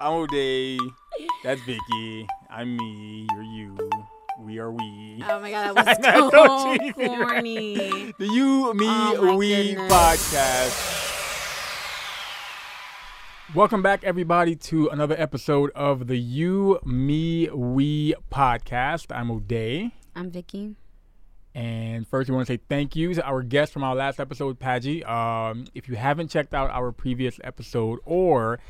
I'm O'Day. That's Vicky. I'm me. You're you. We are we. Oh my god, that was so so cheesy, right? corny. The You, Me, Oh We goodness. podcast. Welcome back, everybody, to another episode of the You, Me, We podcast. I'm O'Day. I'm Vicky. And first, we want to say thank you to our guest from our last episode, Paji. Um, if you haven't checked out our previous episode, or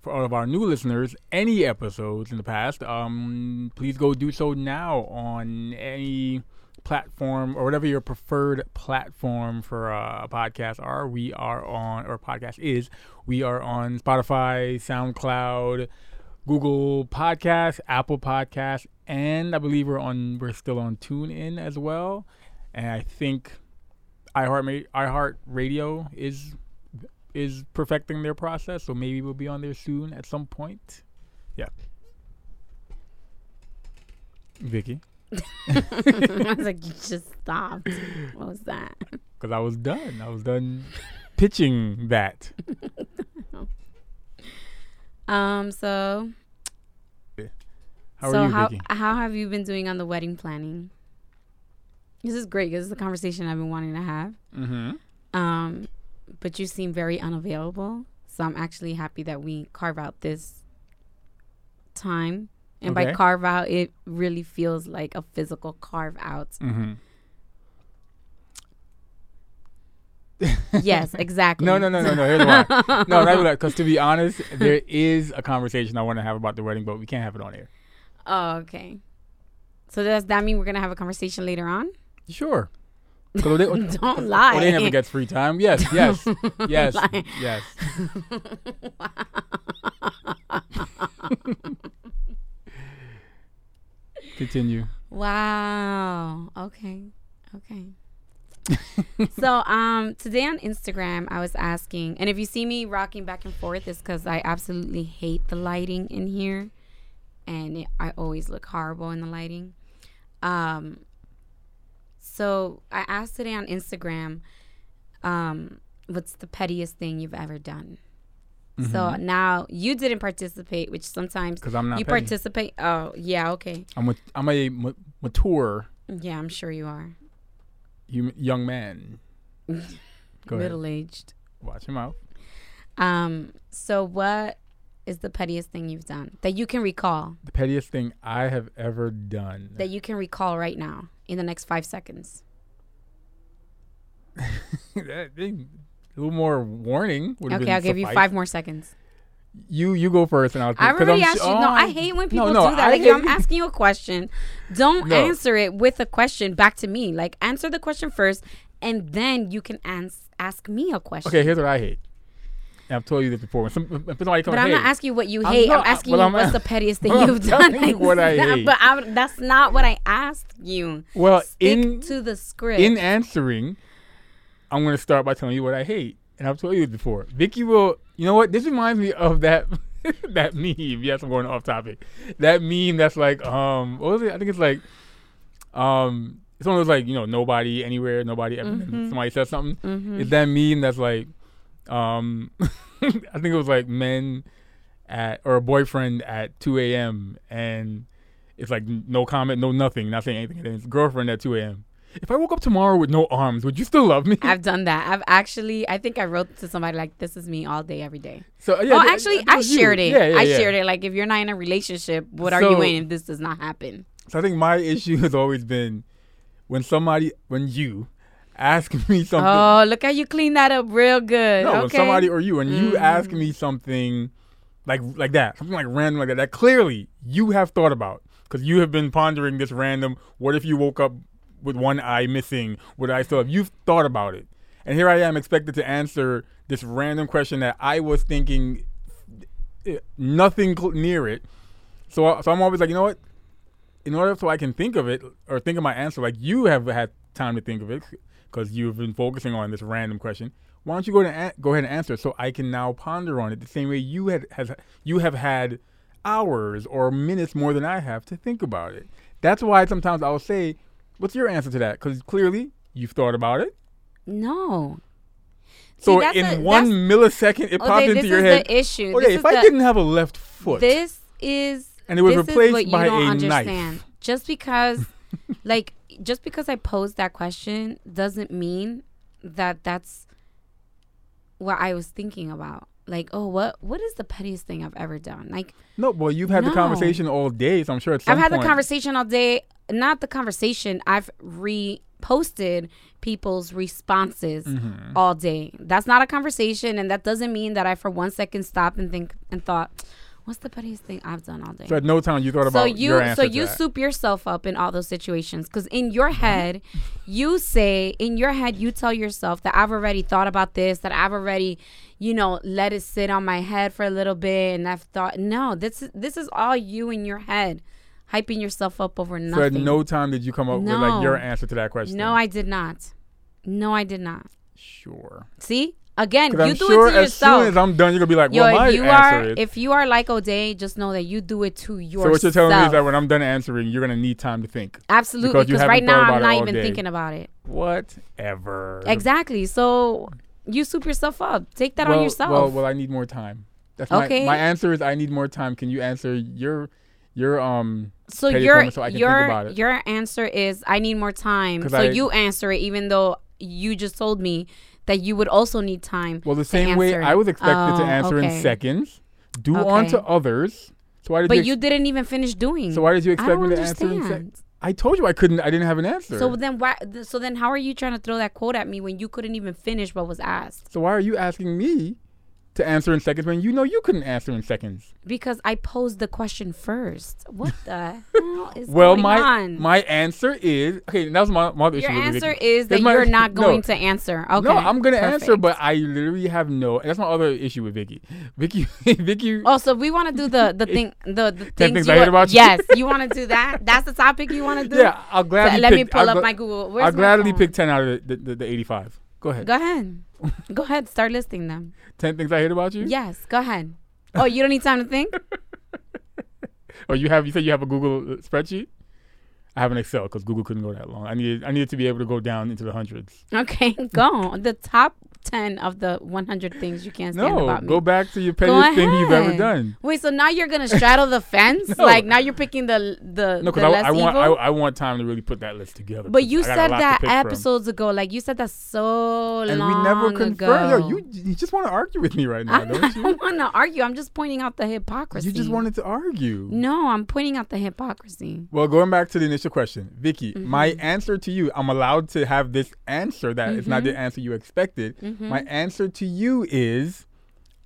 for all of our new listeners, any episodes in the past, um, please go do so now on any platform or whatever your preferred platform for uh, a podcast are. We are on, or podcast is, we are on Spotify, SoundCloud, Google Podcasts, Apple Podcasts, and I believe we're on we're still on TuneIn as well. And I think iHeart iHeart Radio is is perfecting their process, so maybe we'll be on there soon at some point. Yeah. Vicky, I was like, you just stopped. What was that? because I was done. I was done pitching that. Um, so How so are you, how Vicky? how have you been doing on the wedding planning? This is great. This is a conversation I've been wanting to have. Mm-hmm. Um, but you seem very unavailable, so I'm actually happy that we carve out this time. And by carve out, it really feels like a physical carve out. Mm-hmm. yes, exactly. No, no, no, no, no. Here's why. No, not that. Because to be honest, there is a conversation I want to have about the wedding, but we can't have it on air. Oh, okay. So does that mean we're gonna have a conversation later on? Sure. O'Day- Don't lie. O'Day never gets free time. Yes, yes, yes, yes. Continue. Wow. Okay. Okay. so um today on Instagram I was asking and if you see me rocking back and forth it's cuz I absolutely hate the lighting in here and it, I always look horrible in the lighting. Um so I asked today on Instagram um what's the pettiest thing you've ever done? So now you didn't participate, which sometimes Because I'm not you petty. participate. Oh, yeah, okay. I'm a, I'm a ma- mature Yeah, I'm sure you are. You young man. Go ahead. Middle aged. Watch your mouth. Um, so what is the pettiest thing you've done that you can recall? The pettiest thing I have ever done. That you can recall right now in the next five seconds. That thing- a little more warning. would have Okay, I'll give you five more seconds. You you go first, and I'll. 'cause already asked you. No, oh, I hate when people no, do that. I like, I'm asking you a question. Don't No. answer it with a question back to me. Like, answer the question first, and then you can ans- ask me a question. Okay, here's what I hate. And I've told you this before. Some, But I'm hey, not asking you what you I'm hate. I'm, asking well, you I'm what's the pettiest thing well, you've done. you what I hate. But I'm, that's not what I asked you. Well, Stick in to the script. in answering, I'm going to start by telling you what I hate, and I've told you this before. Vicky will. You know what? This reminds me of that that meme. Yes, I'm going off topic. That meme that's like, um, what was it? I think it's like, um, it's one of those like, you know, nobody anywhere, nobody ever. Mm-hmm. Somebody says something. It's that meme that's like, um, I think it was like men at or a boyfriend at 2 a.m. and it's like no comment, no nothing, not saying anything. And it's girlfriend at 2 a.m. If I woke up tomorrow with no arms, would you still love me? I've done that. I've actually, I think I wrote to somebody like, "This is me all day, every day." So yeah, oh, th- actually, that I was you. shared it. Yeah, yeah, I yeah. shared it. Like, if you're not in a relationship, what are So- you in if this does not happen? So I think my issue has always been when somebody, when you ask me something. Oh, look how you clean that up real good. no, okay. somebody or you, when you Mm. ask me something like like that, something like random like that, that clearly you have thought about because you have been pondering this random. What if you woke up with one eye missing? Would I still have? You've thought about it, and here I am expected to answer this random question that I was thinking eh, nothing cl- near it. So, so I'm always like, you know what? In order so I can think of it or think of my answer, like you have had time to think of it because you've been focusing on this random question. Why don't you go to go ahead and answer so I can now ponder on it the same way you had has you have had hours or minutes more than I have to think about it. That's why sometimes I'll say, "What's your answer to that?" Because clearly you've thought about it. No. So that's in a- one millisecond, it popped Okay, into this your is head. the issue. Okay, this if I the, didn't have a left foot, this is And it was this replaced by a understand. knife. Just because, like, just because I posed that question doesn't mean that that's what I was thinking about. Like, oh, what what is the pettiest thing I've ever done? Like, no, well, you've had the conversation all day, so I'm sure I've had point. the conversation all day. Not the conversation. I've reposted people's responses Mm-hmm. all day. That's not a conversation, and that doesn't mean that I for one second stopped and think and thought, what's the pettiest thing I've done all day? So at no time you thought about so you your answer so you soup yourself up in all those situations because in your mm-hmm. head you say in your head you tell yourself that i've already thought about this that i've already you know let it sit on my head for a little bit and i've thought no this this is all you in your head hyping yourself up over nothing. So at no time did you come up with like your answer to that question. no i did not no i did not sure. see again you I'm do sure it to as yourself soon as I'm done, you're gonna be like, Yo, "Well, my if you answer are is." if you are like O'Day, just know that you do it to yourself. so what you're telling me is that when I'm done answering, you're gonna need time to think. Absolutely, Because right now I'm not even day. thinking about it. Whatever. Exactly. So you soup yourself up. Take that well, on yourself. Well, well, I need more time. That's my, Okay. my answer is I need more time. Can you answer your your um so your so I can think your about it. your answer is I need more time. So I- you answer it, even though you just told me that you would also need time. well the to same way. I was expected to Oh, answer in seconds. Do on Okay. to others. So why did But you? you didn't even finish doing. so why did you expect me to answer in seconds? I told you I couldn't. I didn't have an answer. So then why? So then how are you trying to throw that quote at me when you couldn't even finish what was asked? So why are you asking me to answer in seconds when you know you couldn't answer in seconds? Because I posed the question first. What the hell is Well, going my on? my answer is okay. That was my, my other Your issue. with answer is that my- you're not no. going to answer. Okay. No, I'm gonna answer, but I literally have no. That's my other issue with Vicky. Vicky, Vicky. Oh, so we want to do the the thing the, the things, things I hate about you? Yes, you want to do that? That's the topic you want to do. yeah, I'll So gladly. let me pull I'll up my Google. Where's I'll my gladly phone? pick ten out of the, the, the 85. Go ahead. Go ahead. Go ahead. Start listing them. Ten things I hate about you. Yes. Go ahead. Oh, you don't need time to think. oh, you have? You said you have a Google uh, spreadsheet. I have an Excel because Google couldn't go that long. I needed. I needed to be able to go down into the hundreds. Okay, go. The top ten of the 100 things you can't stand No, about me. go back to your pettiest thing you've ever done. Wait, so now you're gonna straddle the fence? No. Like now you're picking the the, No, because I, I want. I. I want time to really put that list together. But you I said that pick from. episodes ago. Like you said that so and long we never confirmed. Yo, you you just want to argue with me right now, I don't you? don't want to argue. I'm just pointing out the hypocrisy. You just wanted to argue. No, I'm pointing out the hypocrisy. Well, going back to the initial question, Vicky, my Mm-hmm. answer to you, I'm allowed to have this answer that that is not the answer you expected. Mm-hmm. My answer to you is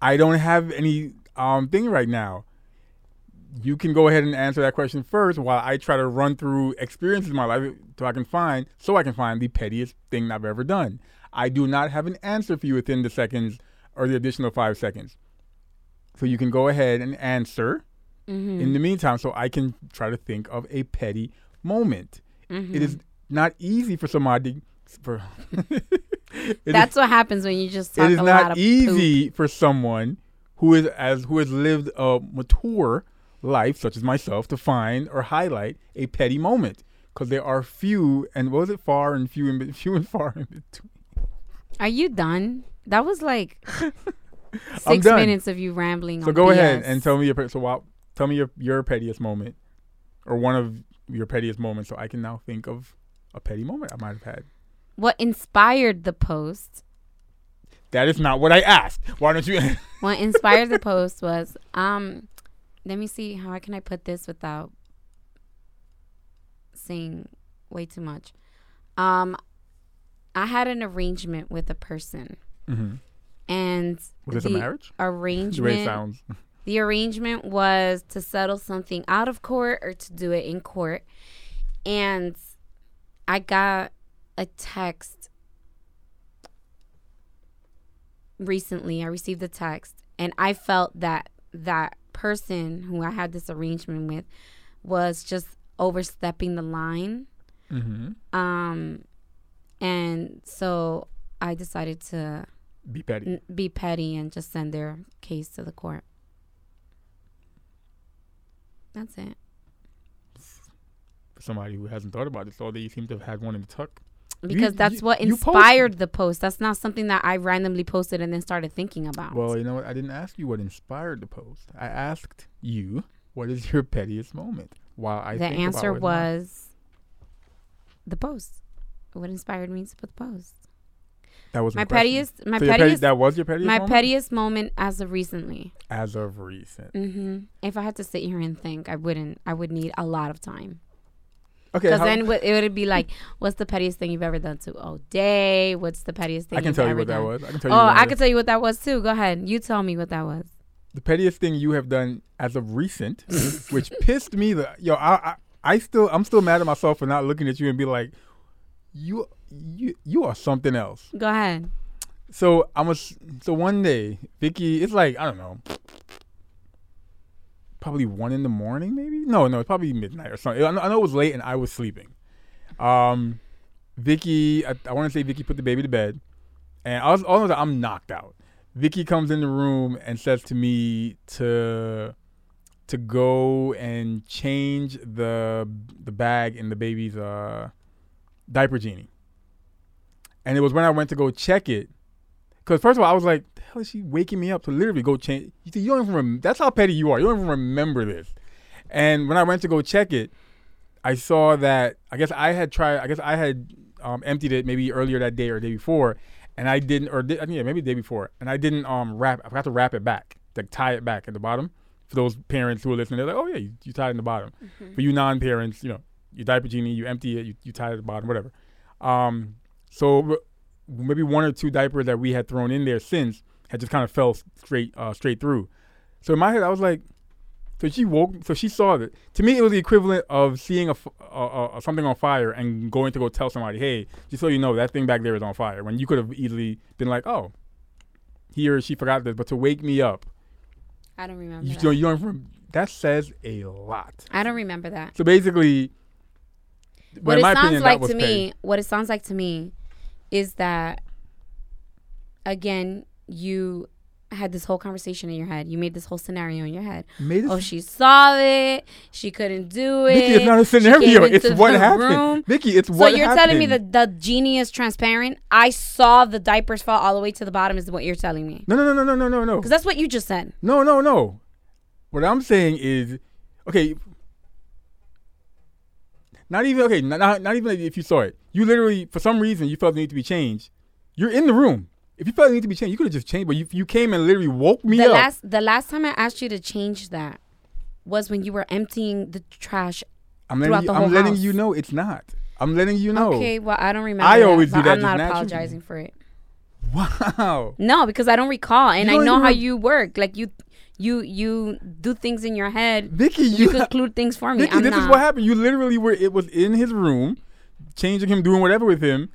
I don't have any um thing right now. You can go ahead and answer that question first while I try to run through experiences in my life so I can find so I can find the pettiest thing I've ever done. I do not have an answer for you within the seconds or the additional five seconds. So you can go ahead and answer Mm-hmm. in the meantime so I can try to think of a petty moment. It is not easy for somebody for it is- That's what happens when you just talk it is not easy for someone who is as who has lived a mature life such as myself to find or highlight a petty moment because there are few and what was it far and few be- few and far in between. Are you done? That was like six minutes of you rambling. So go ahead and tell me your so wow, tell me your your pettiest moment or one of your pettiest moments so I can now think of a petty moment I might have had. What inspired the post. That is not what I asked. Why don't you? What inspired the post was um. Let me see how can I put this without saying way too much. Um, I had an arrangement with a person, Mhm. and Was this a the marriage? The way it arrangement sounds. The arrangement was to settle something out of court or to do it in court. And I got a text recently. I received a text and I felt that that person who I had this arrangement with was just overstepping the line. Mm-hmm. Um and so I decided to Be petty. n- be petty and just send their case to the court. That's it. For somebody who hasn't thought about this all day, you seem to have had one in the tuck. Because You- that's you- what inspired the post. That's not something that I randomly posted and then started thinking about. Well, you know what? I didn't ask you what inspired the post. I asked you what is your pettiest moment. While I the answer was the post. What inspired me to put the post? that was My pettiest, my So petty- pettiest, that was your pettiest. my moment? pettiest moment as of recently. as of recent. hmm If I had to sit here and think, I wouldn't. I would need a lot of time. Okay, Because then it would be like, what's the pettiest thing you've ever done to O'Day? What's the pettiest thing I can you've tell you what that was. I can tell Oh, you. what I could tell you what that was too. Go ahead. You tell me what that was. the pettiest thing you have done as of recent, which pissed me the yo. I, I I still I'm still mad at myself for not looking at you and be like, you you you are something else. Go ahead. So I'm a s- so one day, Vicky, it's like I don't know, probably one in the morning, maybe. No, no, it's probably midnight or something. I know, it was late and I was sleeping. Um, Vicky, I, I want to say Vicky put the baby to bed, and I was all sudden, I'm knocked out. Vicky comes in the room and says to me to to go and change the the bag in the baby's uh, diaper genie. And it was when I went to go check it, because first of all, I was like, "The hell is she waking me up to literally go change?" You, see, you don't even rem- that's how petty you are. You don't even remember this. And when I went to go check it, I saw that I guess I had tried. I guess I had um, emptied it maybe earlier that day or day before, and I didn't, or did, I think yeah, maybe the day before, and I didn't um wrap. I forgot to wrap it back, like tie it back at the bottom. For those parents who are listening, they're like, "Oh yeah, you, you tie it in the bottom." For you non-parents, you know, you diaper genie, you empty it, you, you tie it at the bottom, whatever. Um, so maybe one or two diapers that we had thrown in there since had just kind of fell straight uh, straight through. So in my head, I was like, so she woke, so she saw that. To me, it was the equivalent of seeing a, a- a- something on fire and going to go tell somebody, hey, just so you know, that thing back there is on fire. When you could have easily been like, oh, he or she forgot this, but to wake me up, I don't remember. you, that. don't, you don't rem- that says a lot. I don't remember that. So basically, what it my sounds opinion, like to me, what it sounds like to me, is that again you had this whole conversation in your head. You made this whole scenario in your head. Oh, she saw it. She couldn't do it. Vicky, it's not a scenario. It's what happened. room. Vicky, it's So what So you're happened. telling me that the genie is transparent? I saw the diapers fall all the way to the bottom. Is what you're telling me? No, no, no, no, no, no, no. Because that's what you just said. No, no, no. What I'm saying is, okay, not even okay, not, not not even if you saw it. You literally, for some reason, you felt the need to be changed. You're in the room. If you felt the need to be changed, you could have just changed. But you, you came and literally woke me the up. last the last time I asked you to change that was when you were emptying the trash. I'm letting throughout you, the I'm letting you know it's not. I'm letting you know. Okay, well I don't remember. I that, always do that I'm not apologizing for it. Wow. No, because I don't recall, and I don't know even how you work. Like you, you, you do things in your head. Vicky, You you, conclude things for me. Vicky, I'm this not. is what happened. You literally were. It was in his room, changing him, doing whatever with him.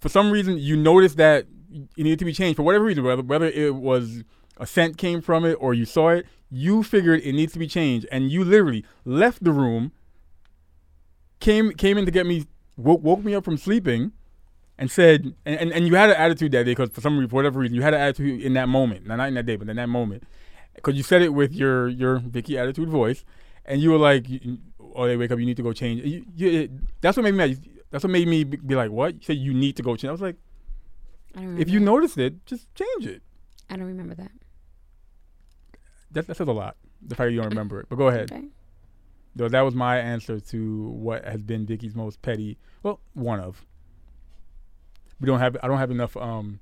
For some reason, you noticed that it needed to be changed for whatever reason, whether whether it was a scent came from it or you saw it. You figured it needs to be changed, and you literally left the room. Came came in to get me, woke, woke me up from sleeping, and said, and, and, and you had an attitude that day because for some reason, for whatever reason, you had an attitude in that moment. Now, not in that day, but in that moment, because you said it with your your Vicky attitude voice, and you were like, "Oh, they wake up, you need to go change." You, you, that's what made me. That's what made me be be like, "What?" You said you need to go change. I was like, I don't remember. "If you noticed it, just change it." I don't remember that. That, that says a lot. The fact you don't remember it, but go ahead. Okay. Though that was my answer to what has been Vicky's most petty. Well, one of. We don't have. I don't have enough um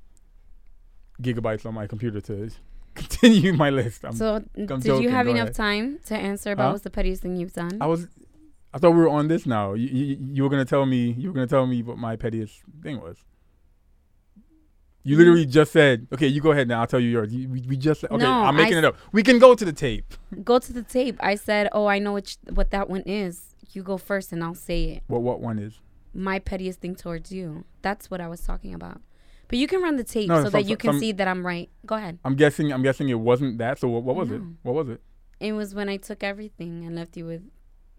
gigabytes on my computer to continue my list. I'm, so, did you have go enough ahead. time to answer about Huh? what's the pettiest thing you've done? I was. I thought we were on this now. You, you, you were gonna tell me. You were gonna tell me what my pettiest thing was. You literally just said, "Okay, you go ahead now. I'll tell you yours." You, we, we just said, "Okay, No, I'm making I it up." We can go to the tape. Go to the tape. I said, "Oh, I know which, what that one is." You go first, and I'll say it. What what one is? My pettiest thing towards you. That's what I was talking about. But you can run the tape No, so some- that you can some- see that I'm right. Go ahead. I'm guessing. I'm guessing it wasn't that. So what, what was it? What was it? It was when I took everything and left you with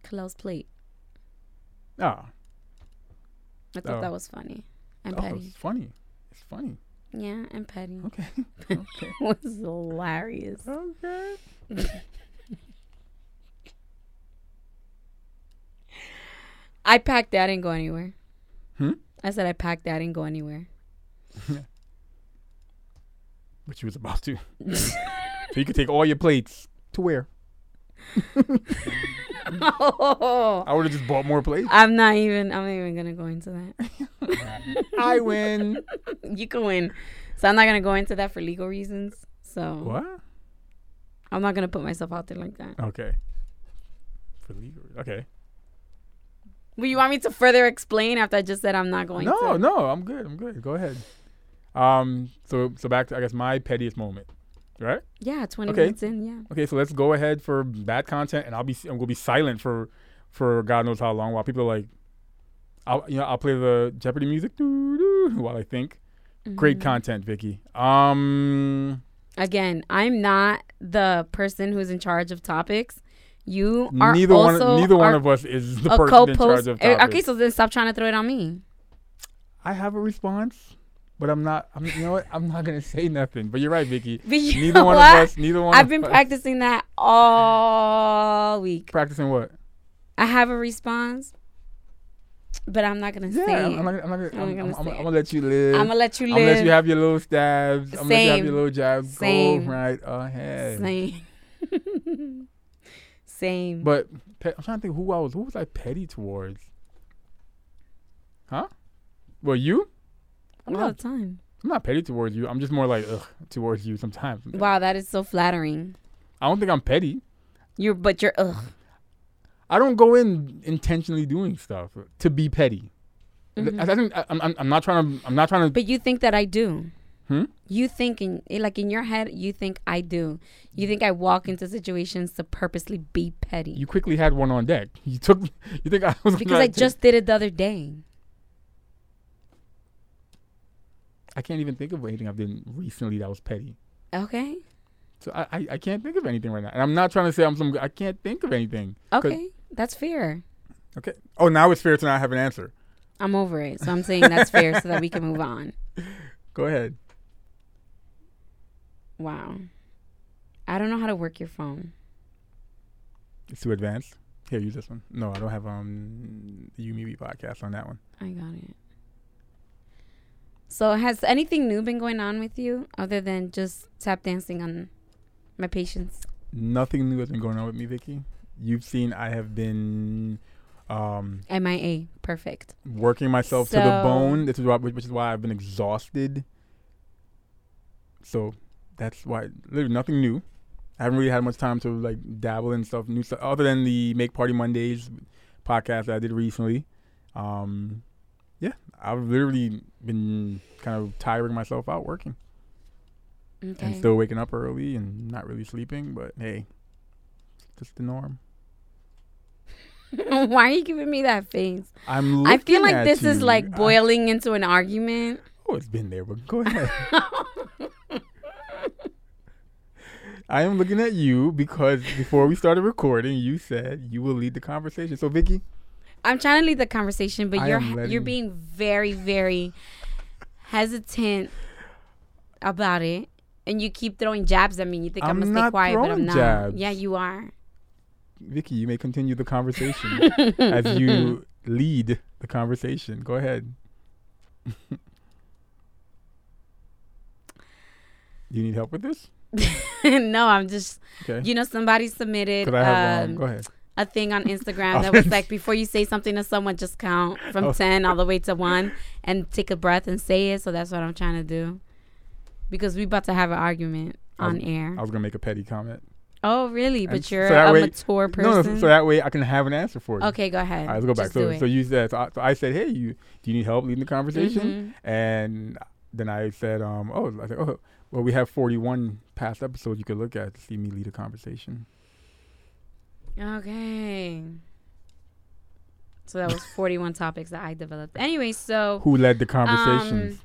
Khalil's plate. Ah, I thought Oh. that was funny and oh, petty. it's funny. It's funny. Yeah, and petty. Okay. okay. it was hilarious. Okay. I packed. I didn't go anywhere. Hmm? I said I packed that. I didn't go anywhere. But you was about to. so you could take all your plates to where? Oh, I would have just bought more plates. I'm not even. I'm not even gonna go into that. I win. you can win. So I'm not gonna go into that for legal reasons. So What? I'm not gonna put myself out there like that. Okay. For legal. Okay. Well, you want me to further explain after I just said I'm not going No, to? no, I'm good. I'm good. Go ahead. Um. So so back to I guess my pettiest moment, right? Yeah, 20 Okay. minutes in. Yeah. Okay, so let's go ahead for bad content, and I'll be I'm gonna be silent for for God knows how long while people are like, I'll you know I'll play the Jeopardy music doo-doo, while I think. Great Mhm. content, Vicky. Um, Again, I'm not the person who's in charge of topics. You are neither also one neither one of us is the person in charge co-post. of Eh, topics. Okay, so then stop trying to throw it on me. I have a response, but I'm not. I'm you know what? I'm not gonna say nothing. But you're right, Vicky. But you Neither one what? of us. Neither one. Of us I've been us- practicing that all week. practicing what? I have a response, but I'm not gonna Yeah, say I'm, it. I'm, not, I'm, not, I'm, I'm gonna I'm, I'm gonna let you live. I'm gonna let you I'm gonna let you have your little stabs. I'm gonna let you have your little jabs. Same. Go right ahead. Same. Same. But pe- I'm trying to think who I was. Who was I petty towards? Huh? Well, you? I'm all the not, time. I'm not petty towards you. I'm just more like ugh towards you sometimes. Wow, that is so flattering. I don't think I'm petty. You're, but you're, ugh. I don't go in intentionally doing stuff to be petty. Mhm. I, I think I, I'm, I'm not trying to. I'm not trying to. But you think that I do. Hmm? You think in eh, like in your head, you think I do. You think I walk into situations to purposely be petty. You quickly had one on deck. You took. You think I was because I just did it the other day. I can't even think of anything I've done recently that was petty. Okay. So I, I, I can't think of anything right now. And I'm not trying to say I'm some. I can't think of anything. Okay. That's fair. Okay. Oh, now it's fair to not have an answer. I'm over it. So I'm saying that's fair so that we can move on. Go ahead. Wow. I don't know how to work your phone. It's too advanced. Here, use this one. No, I don't have um the Me podcast on that one. I got it. So has anything new been going on with you other than just tap dancing on my patience? Nothing new has been going on with me, Vicky. You've seen I have been um MIA. Perfect. working myself to the bone. This is why, which is why I've been exhausted. So that's why literally nothing new. I haven't really had much time to like dabble in stuff new stuff other than the Make Party Mondays podcast that I did recently. Um, yeah, I've literally been kind of tiring myself out working and still waking up early and not really sleeping. But hey, just the norm. Why are you giving me that face? I'm. I feel like this is you. like I- boiling into an argument. Oh, it's been there, but go ahead. I am looking at you because before we started recording, you said you will lead the conversation. So, Vicky, I'm trying to lead the conversation, but I you're am you're being very very hesitant about it, and you keep throwing jabs at me. You think I'm, I'm gonna stay quiet, but I'm throwing not. jabs. Yeah, you are. Vicky, you may continue the conversation as you lead the conversation. Go ahead. Do you need help with this? no, I'm just Okay. you know somebody submitted Could I have um, Go ahead. A thing on Instagram that was like before you say something to someone, just count from Oh. ten all the way to one, and take a breath and say it. So that's what I'm trying to do, because we about to have an argument I was- on air. I was gonna make a petty comment. oh, really? and But you're that a way- mature No, no, so that way I can have an answer for you. okay, go ahead. All right, let's go back. Just do So, it. so you said, so I, so I said, hey, you, do you need help leading the conversation? Mhm. And then I said, um, oh, I said, oh, well, we have 41 past episodes you could look at to see me lead a conversation. Okay. So that was 41 topics that I developed. Anyway, so Who led the um, conversations?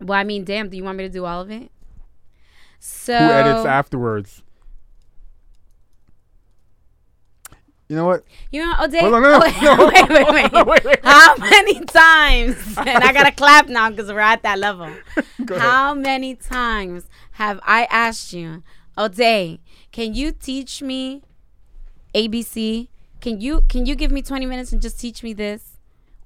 well, I mean, damn, do you want me to do all of it? So Who edits afterwards? You know what? You know, O'Day. Hold on, no, no, wait, no. wait, wait, wait. wait, wait. How many times? And I gotta clap now because we're at that level. How many times have I asked you, O'Day, can you teach me ABC? Can you can you give me 20 minutes and just teach me this?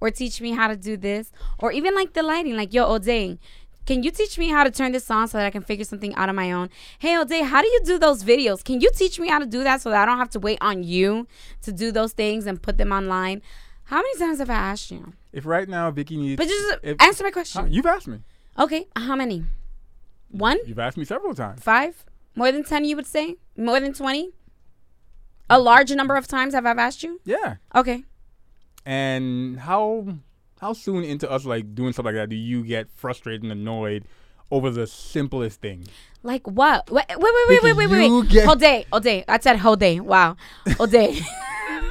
or teach me how to do this or even like the lighting like yo O'Day can you teach me how to turn this on so that I can figure something out on my own? Hey, O'Day, how do you do those videos? Can you teach me how to do that so that I don't have to wait on you to do those things and put them online? How many times have I asked you? If right now Vicky needs, But just if- answer my question. you've asked me. Okay, how many? One? You've asked me several times. Five? More than 10, you would say? More than 20? A large number of times have I asked you? Yeah. Okay. And how how soon into us like doing stuff like that do you get frustrated and annoyed over the simplest thing? Like what? Wait, wait, wait, wait, wait, wait, wait. Get- Whole day, whole day. I said whole day. Wow, whole day.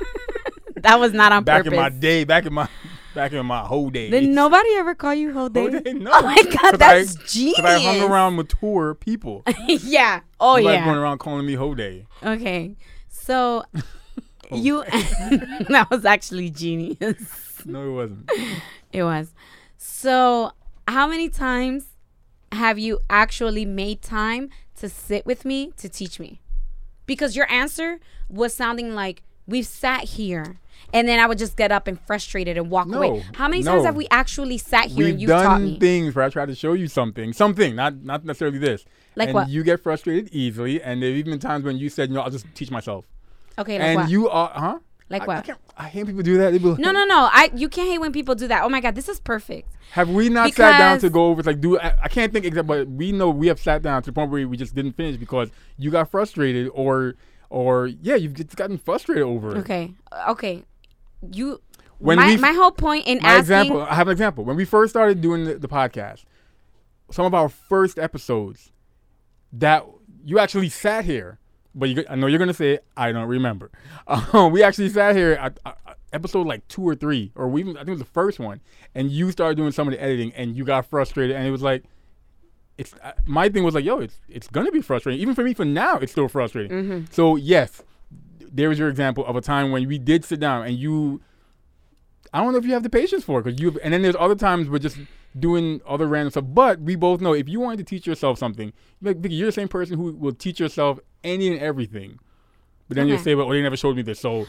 that was not on Back purpose. Back in my day, back in my back in my whole day. Did nobody ever call you whole day? Whole day? Oh no. Oh my god, that's I, genius. 'cause I hung around mature people. yeah. Oh Nobody yeah. going around calling me whole day. Okay. So Oh. you that was actually genius. No, it wasn't. It was. So, how many times have you actually made time to sit with me to teach me? Because your answer was sounding like we've sat here and then I would just get up and frustrated and walk No, away. How many times have we actually sat here We've and you taught me? things where I try to show you something, something, not not necessarily this. Like and what? You get frustrated easily, and there've even been times when you said, "No, I'll just teach myself." Okay, like and what? you are, huh? like I, what? I, can't, I hate people do that. They be like, no, no, no. I you can't hate when people do that. Oh my god, this is perfect. Have we not sat down to go over like do I, I can't think exactly but we know we have sat down to the point where we just didn't finish because you got frustrated or or yeah you've just gotten frustrated over it. Okay. Uh, okay. You When my, we- my whole point in asking example I have an example when we first started doing the, the podcast some of our first episodes that you actually sat here but you, I know you're gonna say I don't remember. Um, we actually sat here at, at episode like two or three or we even, I think it was the first one and you started doing some of the editing and you got frustrated and it was like it's uh, my thing was like yo it's it's gonna be frustrating. Even for me for now it's still frustrating. Mm-hmm. so yes there was your example of a time when we did sit down and you I don't know if you have the patience for it because you and then there's other times we're just doing other random stuff. But we both know if you wanted to teach yourself something, like Vicky, you're the same person who will teach yourself any and everything. But then you'll say, "Well, they never showed me this, so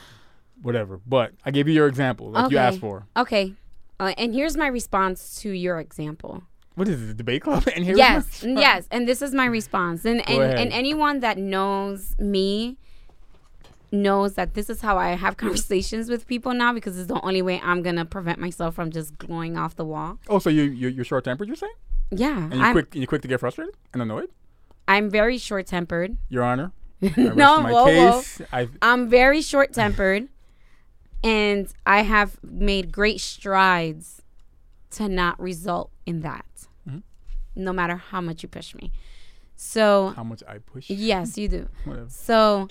whatever." But I gave you your example, like you asked for. Okay. Uh, and here's my response to your example. What is it, the debate club? And here's yes, yes, and this is my response. And and, and anyone that knows me knows that this is how I have conversations with people now because it's the only way I'm gonna prevent myself from just going off the wall. Oh, so you you you're short tempered? You're saying? Yeah, And you're I'm quick? You're quick to get frustrated and annoyed? I'm very short tempered. Your Honor. No, my whoa, whoa. I'm very short tempered, and I have made great strides to not result in that, Mhm. no matter how much you push me. So, how much I push. yes, you do. Whatever. So,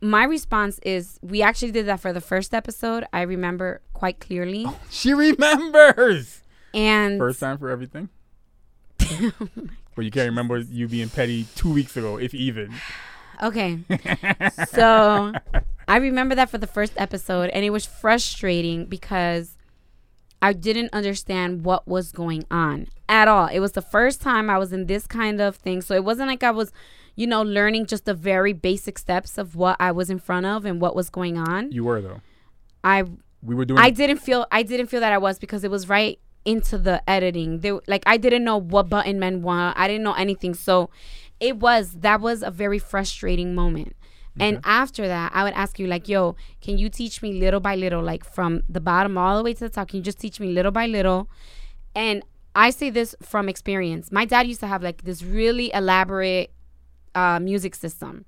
my response is we actually did that for the first episode. I remember quite clearly. She remembers. And First time for everything. Well, you can't remember you being petty two weeks ago, if even. Okay. so I remember that for the first episode, and it was frustrating because I didn't understand what was going on at all. It was the first time I was in this kind of thing. So it wasn't like I was, you know, learning just the very basic steps of what I was in front of and what was going on. You were though. I We were doing. I didn't feel I didn't feel that I was because it was right into the editing. They, like I didn't know what button men want. I didn't know anything. So it was that was a very frustrating moment. And after that, I would ask you like, "Yo, can you teach me little by little, like from the bottom all the way to the top? Can you just teach me little by little?" And I say this from experience. My dad used to have like this really elaborate uh, music system,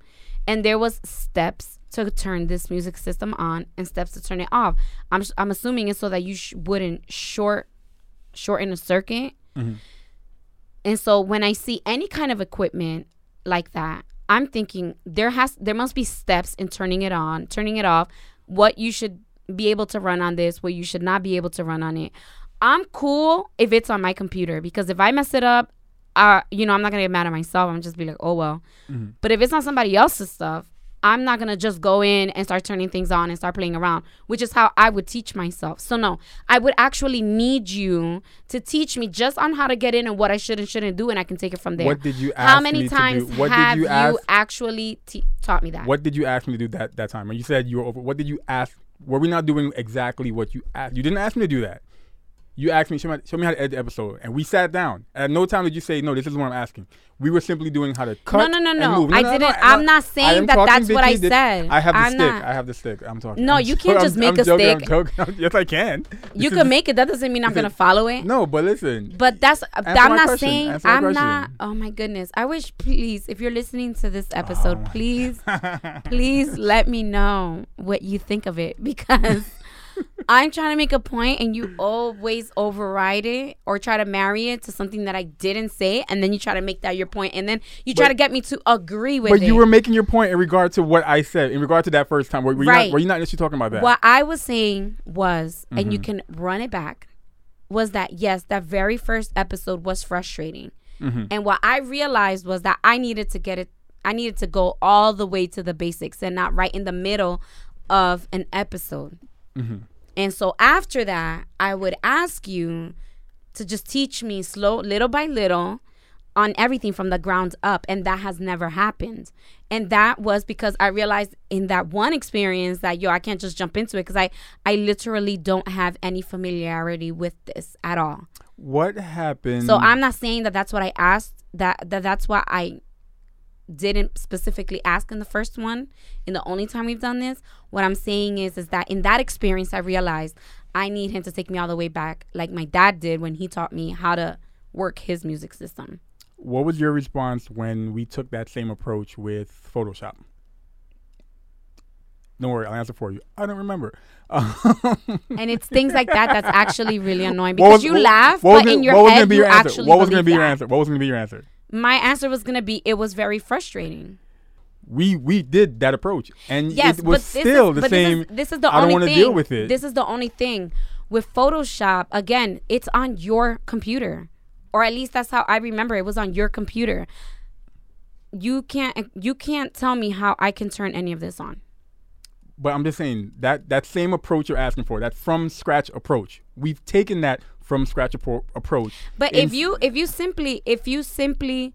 and there was steps to turn this music system on and steps to turn it off. I'm I'm assuming it's so that you sh- wouldn't short shorten a circuit. Mhm. And so when I see any kind of equipment like that, I'm thinking there has there must be steps in turning it on, turning it off, what you should be able to run on this, what you should not be able to run on it. I'm cool if it's on my computer because if I mess it up, uh, you know, I'm not gonna get mad at myself. I'm just be like, oh well. Mhm. But if it's not somebody else's stuff, I'm not gonna just go in and start turning things on and start playing around, which is how I would teach myself. So no, I would actually need you to teach me just on how to get in and what I should and shouldn't do, and I can take it from there. What did you ask how many me times to do? What have did you you, actually te- taught me that? What did you ask me to do that that time? When you said you were over, what did you ask were we not doing exactly what you asked? You didn't ask me to do that. You asked me, show me, show me how to edit the episode, and we sat down. At no time did you say, no, this is what I'm asking. We were simply doing how to cut. No, no, no, and no. I no, no, didn't. no, I'm not saying that that's what I said. I have the I'm stick. not- I have the stick. I'm talking. No, I'm you can't I'm- just make I'm a joking, stick. I'm joking. yes, I can. You can make it. That doesn't mean I'm gonna follow it. No, but listen. But that's I'm not question. saying Answer I'm not. Oh my goodness! I wish, please, if you're listening to this episode, Oh please, please let me know what you think of it because I'm trying to make a point and you always override it or try to marry it to something that I didn't say, and then you try to make that your point, and then you try But- to get me to agree with But it. you were making your point in regard to what I said, in regard to that first time. Were, were you Right. not? Were you not initially talking about that? What I was saying was, and Mm-hmm. you can run it back, was that yes, that very first episode was frustrating. Mm-hmm. And what I realized was that I needed to get it, I needed to go all the way to the basics and not right in the middle of an episode. Mm-hmm. And so after that, I would ask you to just teach me slow, little by little, on everything from the ground up. And that has never happened. And that was because I realized in that one experience that, yo, I can't just jump into it because I, I literally don't have any familiarity with this at all. what happened? So I'm not saying that that's what I asked, that, that that's what I didn't specifically ask in the first one in the only time we've done this what i'm saying is is that in that experience i realized i need him to take me all the way back like my dad did when he taught me how to work his music system What was your response when we took that same approach with Photoshop? Don't worry, I'll answer for you. I don't remember. and it's things like that that's actually really annoying because was- you what- laugh but gonna- in your what was gonna head be you your answer? actually What was going to be your answer? What was going to be your answer? My answer was going to be it was very frustrating We we did that approach, and Yes, it was still is, the same. This is, this is the I don't wanna deal with it. This is the only thing with Photoshop. Again, it's on your computer, or at least that's how I remember. It was on your computer. You can't you can't tell me how I can turn any of this on. But I'm just saying that that same approach you're asking for, that from scratch approach, we've taken that from scratch appro- approach. But if you if you simply if you simply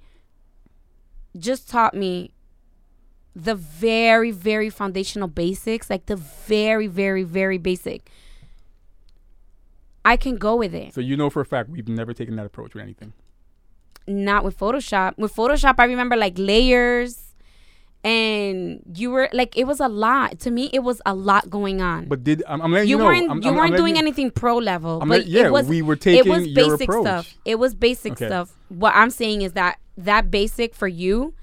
just taught me the very very foundational basics, like the very very very basic, I can go with it. so you know for a fact we've never taken that approach with anything. Not with Photoshop. With Photoshop, I remember like layers, and you were like it was a lot to me. It was a lot going on. But did I'm, I'm letting you, you know weren't I'm, you I'm- weren't doing you- anything pro level. I'm but let- yeah, it was we were taking it was basic stuff. It was basic Okay. stuff. What I'm saying is that that basic for you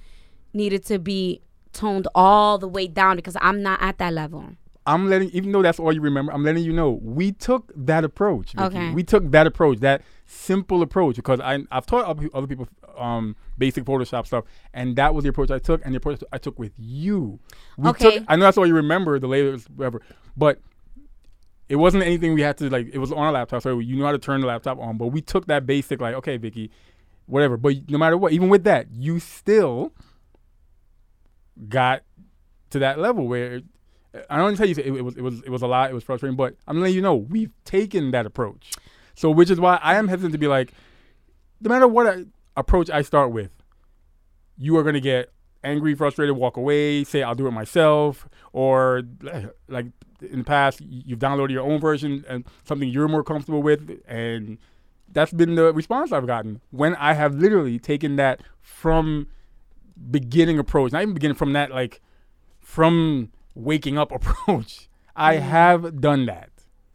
needed to be toned all the way down because I'm not at that level. I'm letting, even though that's all you remember, I'm letting you know we took that approach. Vicky. Okay. We took that approach, that simple approach, because I I've taught other, people um, basic Photoshop stuff, and that was the approach I took, and the approach I took with you. We Okay. Took, I know that's all you remember, the layers, whatever, but it wasn't anything we had to like. It was on a laptop, so you know how to turn the laptop on. But we took that basic, like, okay, Vicky, whatever. But no matter what, even with that, you still got to that level where I don't tell you it, it was it was it was a lot. It was frustrating, but I'm letting you know we've taken that approach. So, which is why I am hesitant to be like, no matter what I, approach I start with, you are gonna get angry, frustrated, walk away, say I'll do it myself, or like in the past you've downloaded your own version and something you're more comfortable with, and that's been the response I've gotten when I have literally taken that from beginning approach, not even beginning from that like from waking up approach. I have done that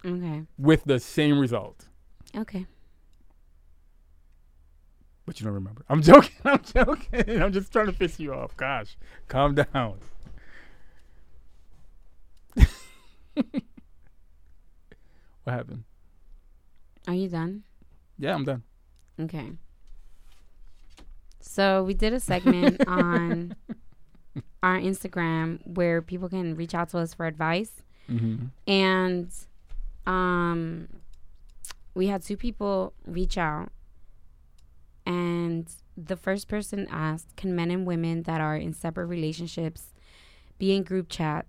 Okay. with the same result. Okay. But you don't remember. I'm joking. I'm joking. I'm just trying to piss you off. Gosh, calm down. what happened? Are you done? Yeah, I'm done. Okay. So we did a segment on our Instagram where people can reach out to us for advice. Mm-hmm. And um we had two people reach out and the first person asked, Can men and women that are in separate relationships be in group chat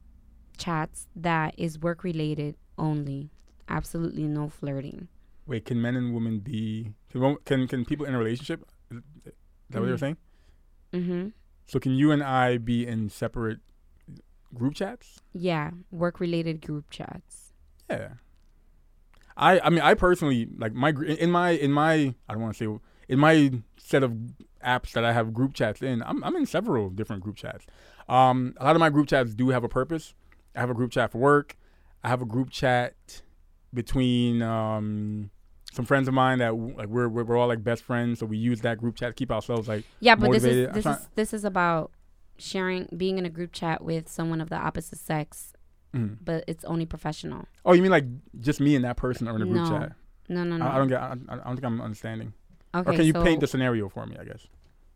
chats that is work related only? Absolutely no flirting. Wait, can men and women be? Can can, can people in a relationship? Is that what you're Mhm. saying? Mm-hmm. So can you and I be in separate group chats. Yeah, work related group chats. Yeah. I I mean I personally like my in my in my I don't want to say in my set of apps that I have group chats in. I'm I'm in several different group chats. Um, a lot of my group chats do have a purpose. I have a group chat for work. I have a group chat between um some friends of mine that like we're we're, we're all like best friends, so we use that group chat to keep ourselves like Yeah, but this is this is this is about sharing being in a group chat with someone of the opposite sex, mm. but it's only professional. Oh, you mean like just me and that person are in a group No. chat? No, no, no. I, I don't get. I, I don't think I'm understanding. okay, or can you so, paint the scenario for me? I guess.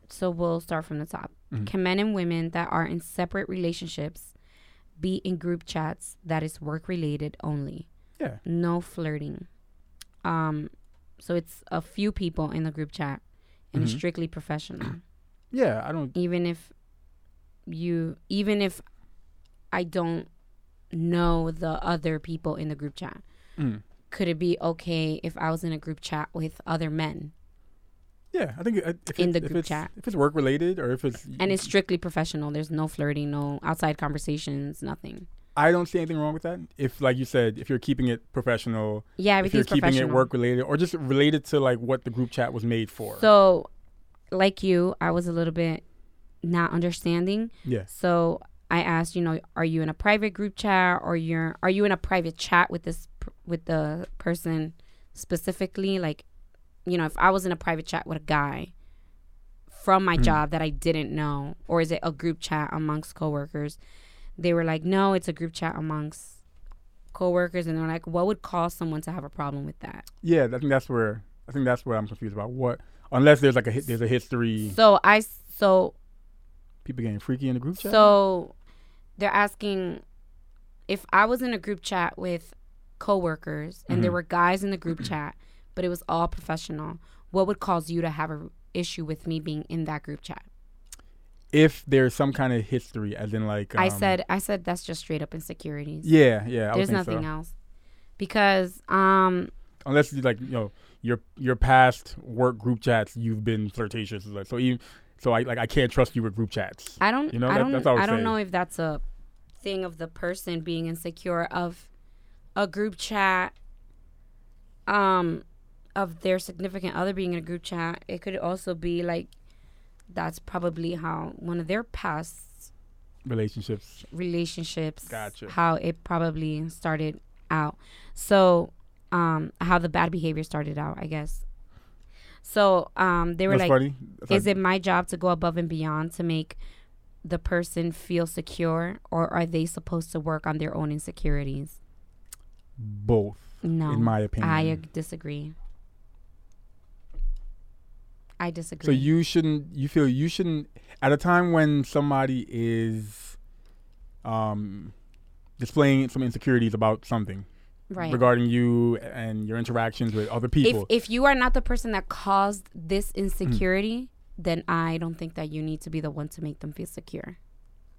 so we'll start from the top. Mhm. Can men and women that are in separate relationships be in group chats that is work related only? Yeah. No flirting. Um, so it's a few people in the group chat, and it's Mhm. strictly professional. Yeah, I don't. even if you even if I don't know the other people in the group chat. Mm. Could it be okay if I was in a group chat with other men Yeah, I think if In the group it's, chat. if it's work related or if it's and it's strictly professional? There's no flirting, no outside conversations, nothing. I don't see anything wrong with that. If like you said, if you're keeping it professional, Yeah, if you're keeping it work related or just related to like what the group chat was made for. So, like you, I was a little bit not understanding. yeah. So I asked, you know, are you in a private group chat or you're are you in a private chat with this with the person specifically? Like, you know, if I was in a private chat with a guy from my Hmm. job that I didn't know, or is it a group chat amongst coworkers? They were like, no, it's a group chat amongst coworkers, and they're like, what would cause someone to have a problem with that? Yeah, I think that's where I think that's where I'm confused about what unless there's like a there's a history So I so people getting freaky in the group chat. So they're asking if I was in a group chat with coworkers and there Mhm. were guys in the group chat, but it was all professional, what would cause you to have a issue with me being in that group chat? If there's some kind of history as in like I um, said I said that's just straight up insecurities. Yeah, yeah. I There's nothing so. else. Because um unless you like you know your your past work group chats you've been flirtatious like so you so I like I can't trust you with group chats. I don't You know, I that- don't I I don't know if that's a thing of the person being insecure of a group chat um of their significant other being in a group chat. It could also be like that's probably how one of their past Relationships. relationships Gotcha. how it probably started out. So um how the bad behavior started out, I guess. So um they were That's like. Is it my job to go above and beyond to make the person feel secure or are they supposed to work on their own insecurities? both No. in my opinion. I disagree. I disagree. So you shouldn't. You feel you shouldn't. At a time when somebody is, um, displaying some insecurities about something right. regarding you and your interactions with other people. if you are not the person that caused this Mm. insecurity, then I don't think that you need to be the one to make them feel secure.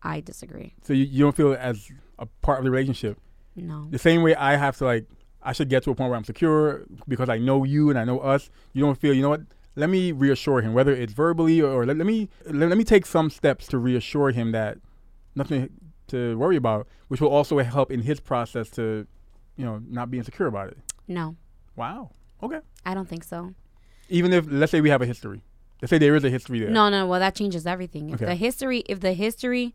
I disagree. so you, you don't feel as a part of the relationship. No. The same way I have to like. I should get to a point where I'm secure because I know you and I know us. You don't feel. You know what? Let me reassure him, whether it's verbally or, or let, let me let, let me take some steps to reassure him that nothing to worry about, which will also help in his process to, you know, not be insecure about it. No. Wow. Okay. I don't think so. Even if let's say we have a history, let's say there is a history there. No, no, well that changes everything. If Okay. the history if the history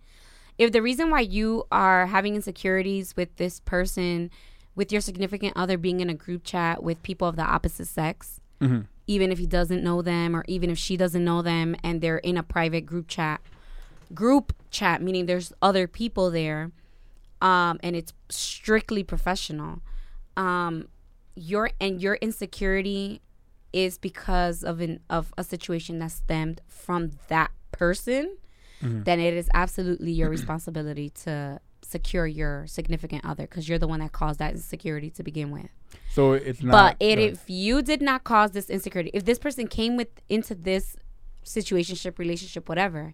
if the reason why you are having insecurities with this person with your significant other being in a group chat with people of the opposite sex, hmm even if he doesn't know them or even if she doesn't know them and they're in a private group chat group chat meaning there's other people there um and it's strictly professional um your and your insecurity is because of an of a situation that stemmed from that person Mhm. then it is absolutely your responsibility to secure your significant other because you're the one that caused that insecurity to begin with So it's not. but it, if you did not cause this insecurity, if this person came with into this situationship, relationship, whatever,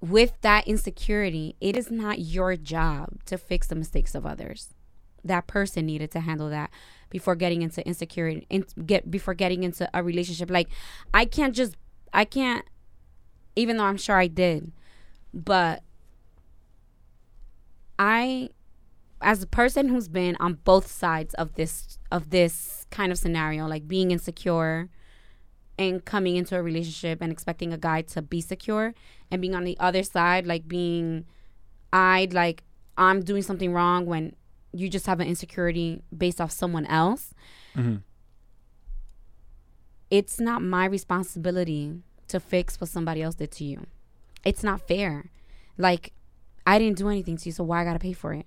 with that insecurity, it is not your job to fix the mistakes of others. That person needed to handle that before getting into insecurity, in, get before getting into a relationship. Like, I can't just, I can't, even though I'm sure I did, but I as a person who's been on both sides of this of this kind of scenario, like being insecure and coming into a relationship and expecting a guy to be secure and being on the other side like being eyed like I'm doing something wrong when you just have an insecurity based off someone else. Mm-hmm. It's not my responsibility to fix what somebody else did to you. It's not fair. Like I didn't do anything to you, so why I got to pay for it?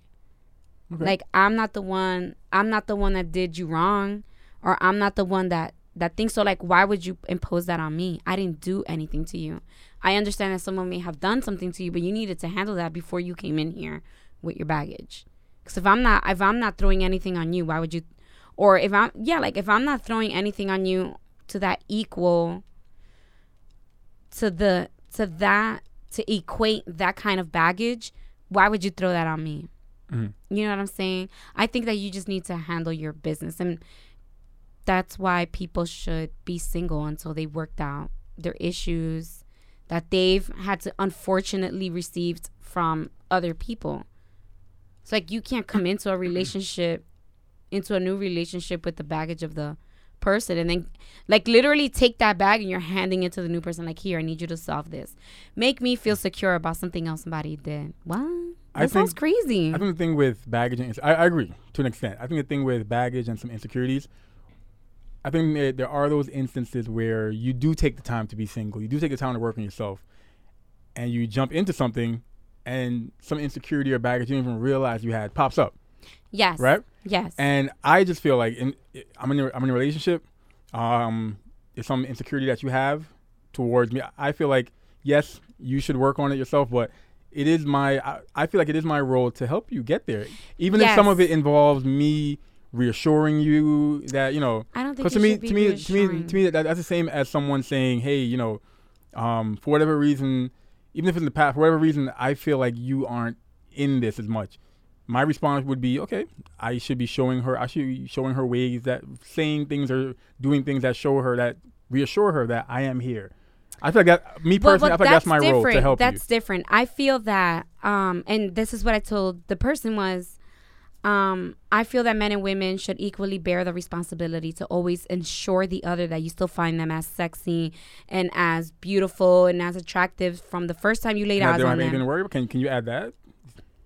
Okay. Like I'm not the one I'm not the one that did you wrong or I'm not the one that that thinks so like why would you impose that on me? I didn't do anything to you. I understand that someone may have done something to you, but you needed to handle that before you came in here with your baggage. Cuz if I'm not if I'm not throwing anything on you, why would you or if I'm yeah, like if I'm not throwing anything on you to that equal to the to that to equate that kind of baggage, why would you throw that on me? Mm-hmm. You know what I'm saying? I think that you just need to handle your business. And that's why people should be single until they worked out their issues that they've had to unfortunately received from other people. It's like you can't come into a relationship, into a new relationship with the baggage of the person and then like literally take that bag and you're handing it to the new person like here i need you to solve this make me feel secure about something else somebody did what I that sounds think- crazy I think the thing with baggage, and I, I agree to an extent. I think the thing with baggage and some insecurities, I think that there are those instances where you do take the time to be single. You do take the time to work on yourself, and you jump into something, and some insecurity or baggage you didn't even realize you had pops up, yes right? yes And I just feel like in, I'm in a, I'm in a relationship. Um, there's some insecurity that you have towards me. I feel like yes, you should work on it yourself, but it is my I, I feel like it is my role to help you get there, even if some of it involves me reassuring you that you know. I don't think to me, should be to me, to me, to me, that, that's the same as someone saying, "Hey, you know, um, for whatever reason, even if it's in the past, for whatever reason, I feel like you aren't in this as much." My response would be, "Okay, I should be showing her. I should be showing her ways that saying things or doing things that show her that reassure her that I am here." I feel like that. Me personally, I feel like that's my role to help That's you. different. I feel that, um, and this is what I told the person was, um, I feel that men and women should equally bear the responsibility to always ensure the other that you still find them as sexy and as beautiful and as attractive from the first time you laid eyes on anything them. to worry about. Can Can you add that?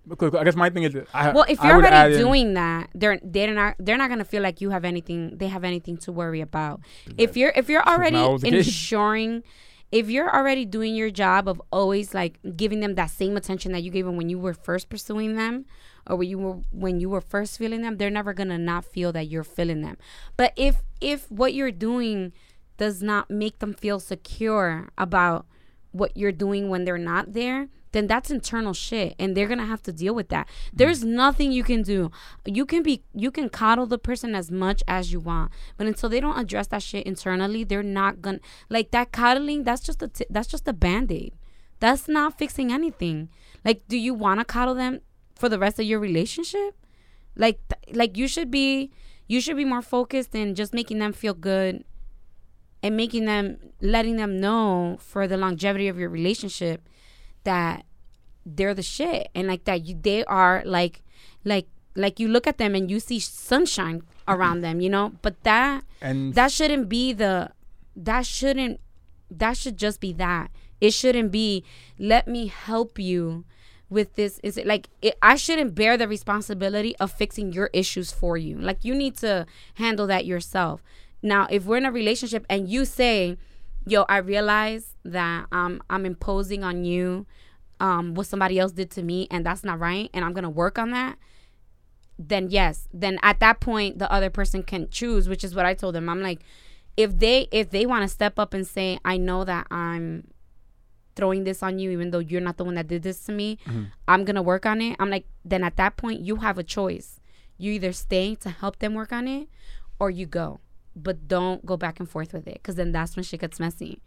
Because I guess my thing is, I, Well, if you're already in- doing that, they're they're not they're not gonna feel like you have anything. They have anything to worry about. If you're if you're already ensuring, if you're already doing your job of always like giving them that same attention that you gave them when you were first pursuing them, or when you were when you were first feeling them, they're never gonna not feel that you're feeling them. But if if what you're doing does not make them feel secure about what you're doing when they're not there, then that's internal shit and they're to have to deal with that. Mm. There's nothing you can do. You can be you can coddle the person as much as you want, but until they don't address that shit internally, they're not to like that coddling, that's just a t- that's just a band-aid. That's not fixing anything. Like do you want to coddle them for the rest of your relationship? Like th- like you should be you should be more focused in just making them feel good and making them letting them know for the longevity of your relationship that they're the shit. And like that you they are like like like you look at them and you see sunshine around them you know? But that and that shouldn't be the that shouldn't that should just be that. It shouldn't be let me help you with this. Is it like it, i shouldn't bear the responsibility of fixing your issues for you. Like you need to handle that yourself. Now if we're in a relationship and you say yo i realize that um, i'm imposing on you um, what somebody else did to me and that's not right and i'm gonna work on that then yes. Then at that point the other person can choose which is what i told them. I'm like if they if they want to step up and say i know that i'm throwing this on you even though you're not the one that did this to me i'm gonna work on it. I'm like then at that point you have a choice. You either stay to help them work on it or you go but don't go back and forth with it because then that's when shit gets messy.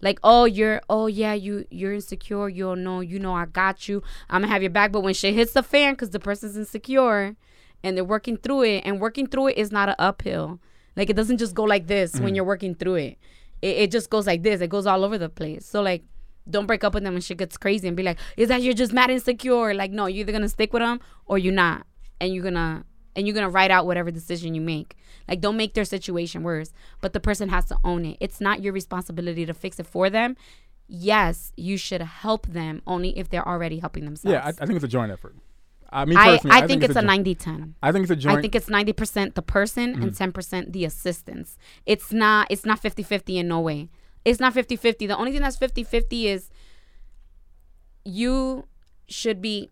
Like oh you're oh yeah you you're insecure you don't know you know i got you i'm gonna have your back. But when shit hits the fan because the person's insecure and they're working through it and working through it is not an uphill. Like it doesn't just go like this when mm. you're working through it. it it just goes like this. It goes all over the place. So like don't break up with them when shit gets crazy and be like, is that you're just mad insecure? Like, no, you're either gonna stick with them or you're not, and you're gonna and you're gonna write out whatever decision you make. Like, don't make their situation worse, but the person has to own it. It's not your responsibility to fix it for them. Yes, you should help them only if they're already helping themselves. Yeah, I, I think it's a joint effort. I mean, I, personally, I, think, it's, a jo- 90 10. I think it's a joint. I think it's 90% the person and Mm-hmm. 10% the assistance. It's not it's not 50-50 in no way. It's not 50-50. The only thing that's 50-50 is you should be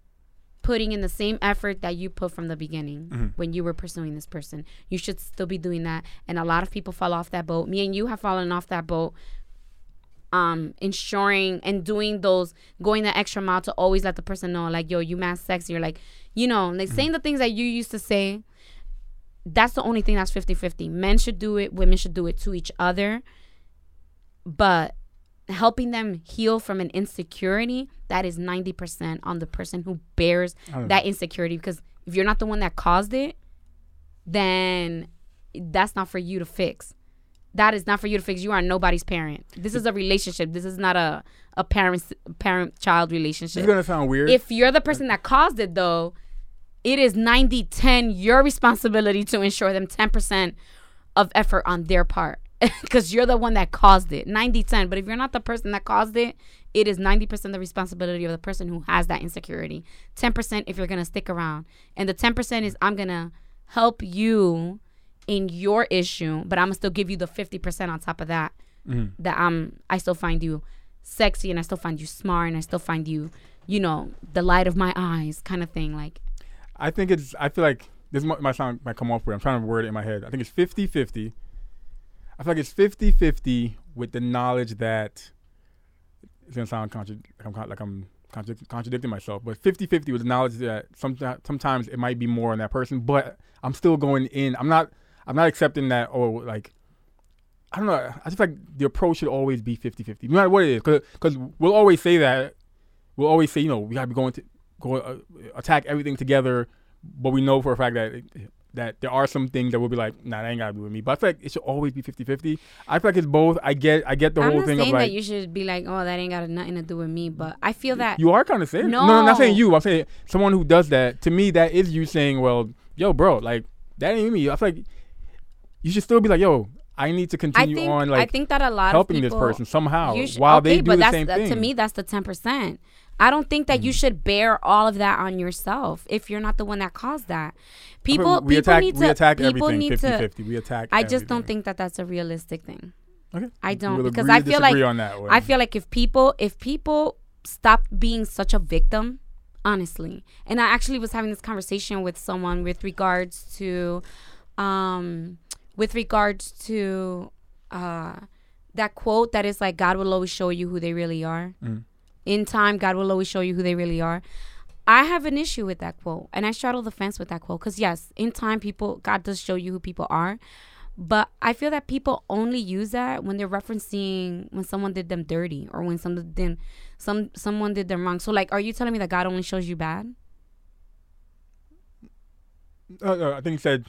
putting in the same effort that you put from the beginning Mm-hmm. when you were pursuing this person. You should still be doing that. And a lot of people fall off that boat. Me and you have fallen off that boat um ensuring and doing those going the extra mile to always let the person know like yo you mass sex, you're like you know like saying the things that you used to say that's the only thing that's 50-50 men should do it women should do it to each other but helping them heal from an insecurity that is 90% on the person who bears that insecurity. Because if you're not the one that caused it then that's not for you to fix. That is not for you to fix. You are nobody's parent. This is a relationship. This is not a a parent parent child relationship. It's gonna sound weird. if you're the person that caused it though it is 90 10 your responsibility to ensure them 10% of effort on their part because you're the one that caused it 90 10 but if you're not the person that caused it it is 90% the responsibility of the person who has that insecurity 10% if you're gonna stick around and the 10% is i'm gonna help you in your issue but i'm gonna still give you the 50% on top of that mm. that i'm i still find you sexy and i still find you smart and i still find you you know the light of my eyes kind of thing like I think it's. I feel like this might, might sound might come off weird. I'm trying to word it in my head. I think it's 50-50. I feel like it's 50-50 with the knowledge that it's gonna sound contra- like I'm contradic- contradicting myself, but 50-50 with the knowledge that sometimes sometimes it might be more on that person, but I'm still going in. I'm not. I'm not accepting that. or like I don't know. I just like the approach should always be 50-50, no matter what it is, because we'll always say that. We'll always say, you know, we gotta be going to go uh, attack everything together, but we know for a fact that that there are some things that will be like, nah, that ain't gotta be with me. But I feel like it should always be 50-50. I feel like it's both. I get, I get the i'm whole thing of like that you should be like oh that ain't got nothing to do with me but i feel that you are kind of saying. No. no, I'm not saying you. I'm saying someone who does that. To me, that is you saying, well, yo, bro, like that ain't me. I feel like you should still be like, yo, I need to continue think on I think that a lot helping of this person somehow while okay, they do but the that's same that, thing. to me that's the ten percent. I don't think that you Mm-hmm. should bear all of that on yourself if you're not the one that caused that. People, we people attack, need to. we attack people everything need to. 50-50. We attack. I just don't think that that's a realistic thing. Okay. I don't We'll because I feel like on that. I feel like if people if people stop being such a victim, honestly, and I actually was having this conversation with someone with regards to, um, with regards to, uh, that quote that is like God will always show you who they really are. Mm. In time, God will always show you who they really are. I have an issue with that quote, and I straddle the fence with that quote because yes, in time, people God does show you who people are, but I feel that people only use that when they're referencing when someone did them dirty or when some did some someone did them wrong. So like, are you telling me that God only shows you bad? Uh, uh, I think he said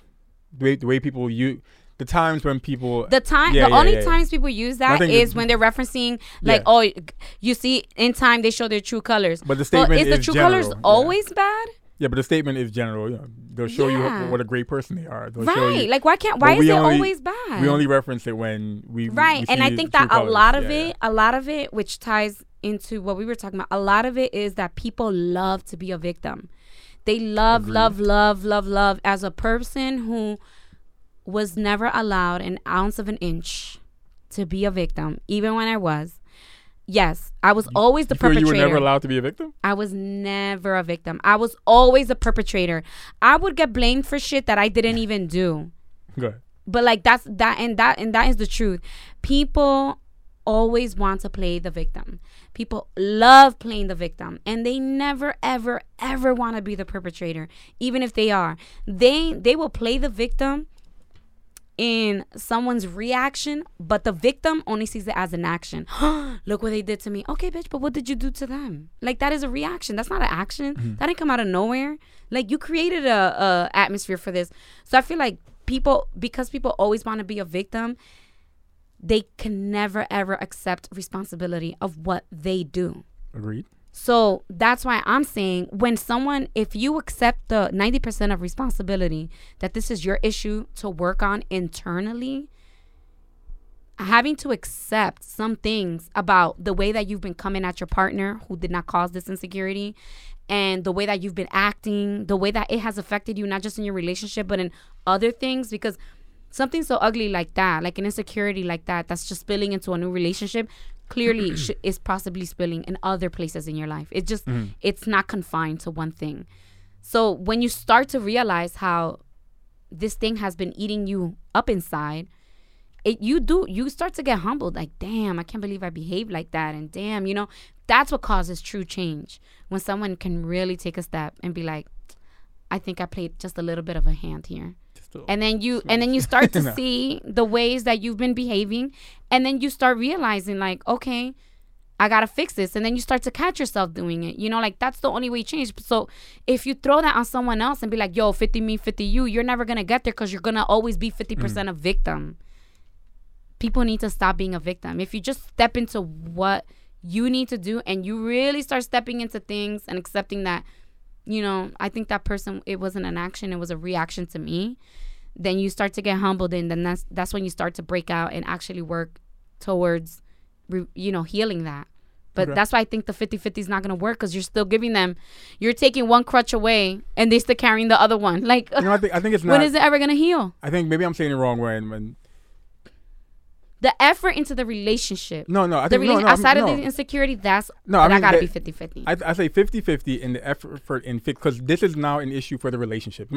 the way, the way people use the times when people The time, Yeah, the yeah, only yeah, times people use that is when they're referencing like, oh, you see, in time they show their true colors. But the Well, statement is the true general, colors always bad? Yeah, but the statement is general. You know, they'll show you Yeah. what, what a great person they are. They'll show Right? you, Like, why can't? but Why is it only- always bad? we only reference it when we right we and i think that a colors. lot of Yeah, it yeah. a lot of it which ties into what we were talking about a lot of it is that people love to be a victim they love Agreed. love love love love as a person who was never allowed an ounce of an inch to be a victim even when i was yes i was always the You feel you were never allowed to be a victim. I was never a victim. I was always a perpetrator. I would get blamed for shit that I didn't even do Go ahead. but like that's that and that and that is the truth people always want to play the victim people love playing the victim and they never ever ever want to be the perpetrator even if they are they they will play the victim in someone's reaction but the victim only sees it as an action. Look what they did to me. Okay bitch but what did you do to them? Like that is a reaction. That's not an action. Mm-hmm. That didn't come out of nowhere. Like you created a, a atmosphere for this. So i feel like people because people always want to be a victim they can never ever accept responsibility of what they do. Agreed. So that's why I'm saying when someone, if you accept the 90% of responsibility that this is your issue to work on internally, having to accept some things about the way that you've been coming at your partner who did not cause this insecurity and the way that you've been acting, the way that it has affected you, not just in your relationship, but in other things. Because something so ugly like that, like an insecurity like that, that's just spilling into a new relationship, clearly sh- is possibly spilling in other places in your life. It just, Mm-hmm. it's not confined to one thing. So when you start to realize how this thing has been eating you up inside, it you do you start to get humbled like damn i can't believe i behaved like that and damn you know that's what causes true change when someone can really take a step and be like i think i played just a little bit of a hand here A- and then you and then you start to No. see the ways that you've been behaving and then you start realizing like okay i gotta fix this. And then you start to catch yourself doing it. You know like that's the only way you change. So if you throw that on someone else and be like yo 50 me 50 you you're never gonna get there because you're gonna always be 50% Mm. a victim. People need to stop being a victim. If you just step into what you need to do and you really start stepping into things and accepting that you know i think that person it wasn't an action it was a reaction to me then you start to get humbled and then that's that's when you start to break out and actually work towards re, you know healing that but Okay. that's why i think the 50-50 is not going to work because you're still giving them you're taking one crutch away and they're still carrying the other one like You know, I think I think it's not. is it ever going to heal I think maybe I'm saying it wrong. When when the effort into the relationship no no I the think no no outside no. of the insecurity that's No, I that mean, gotta the- be 50-50 I, I say 50-50 in the effort in because this is now an issue for the relationship.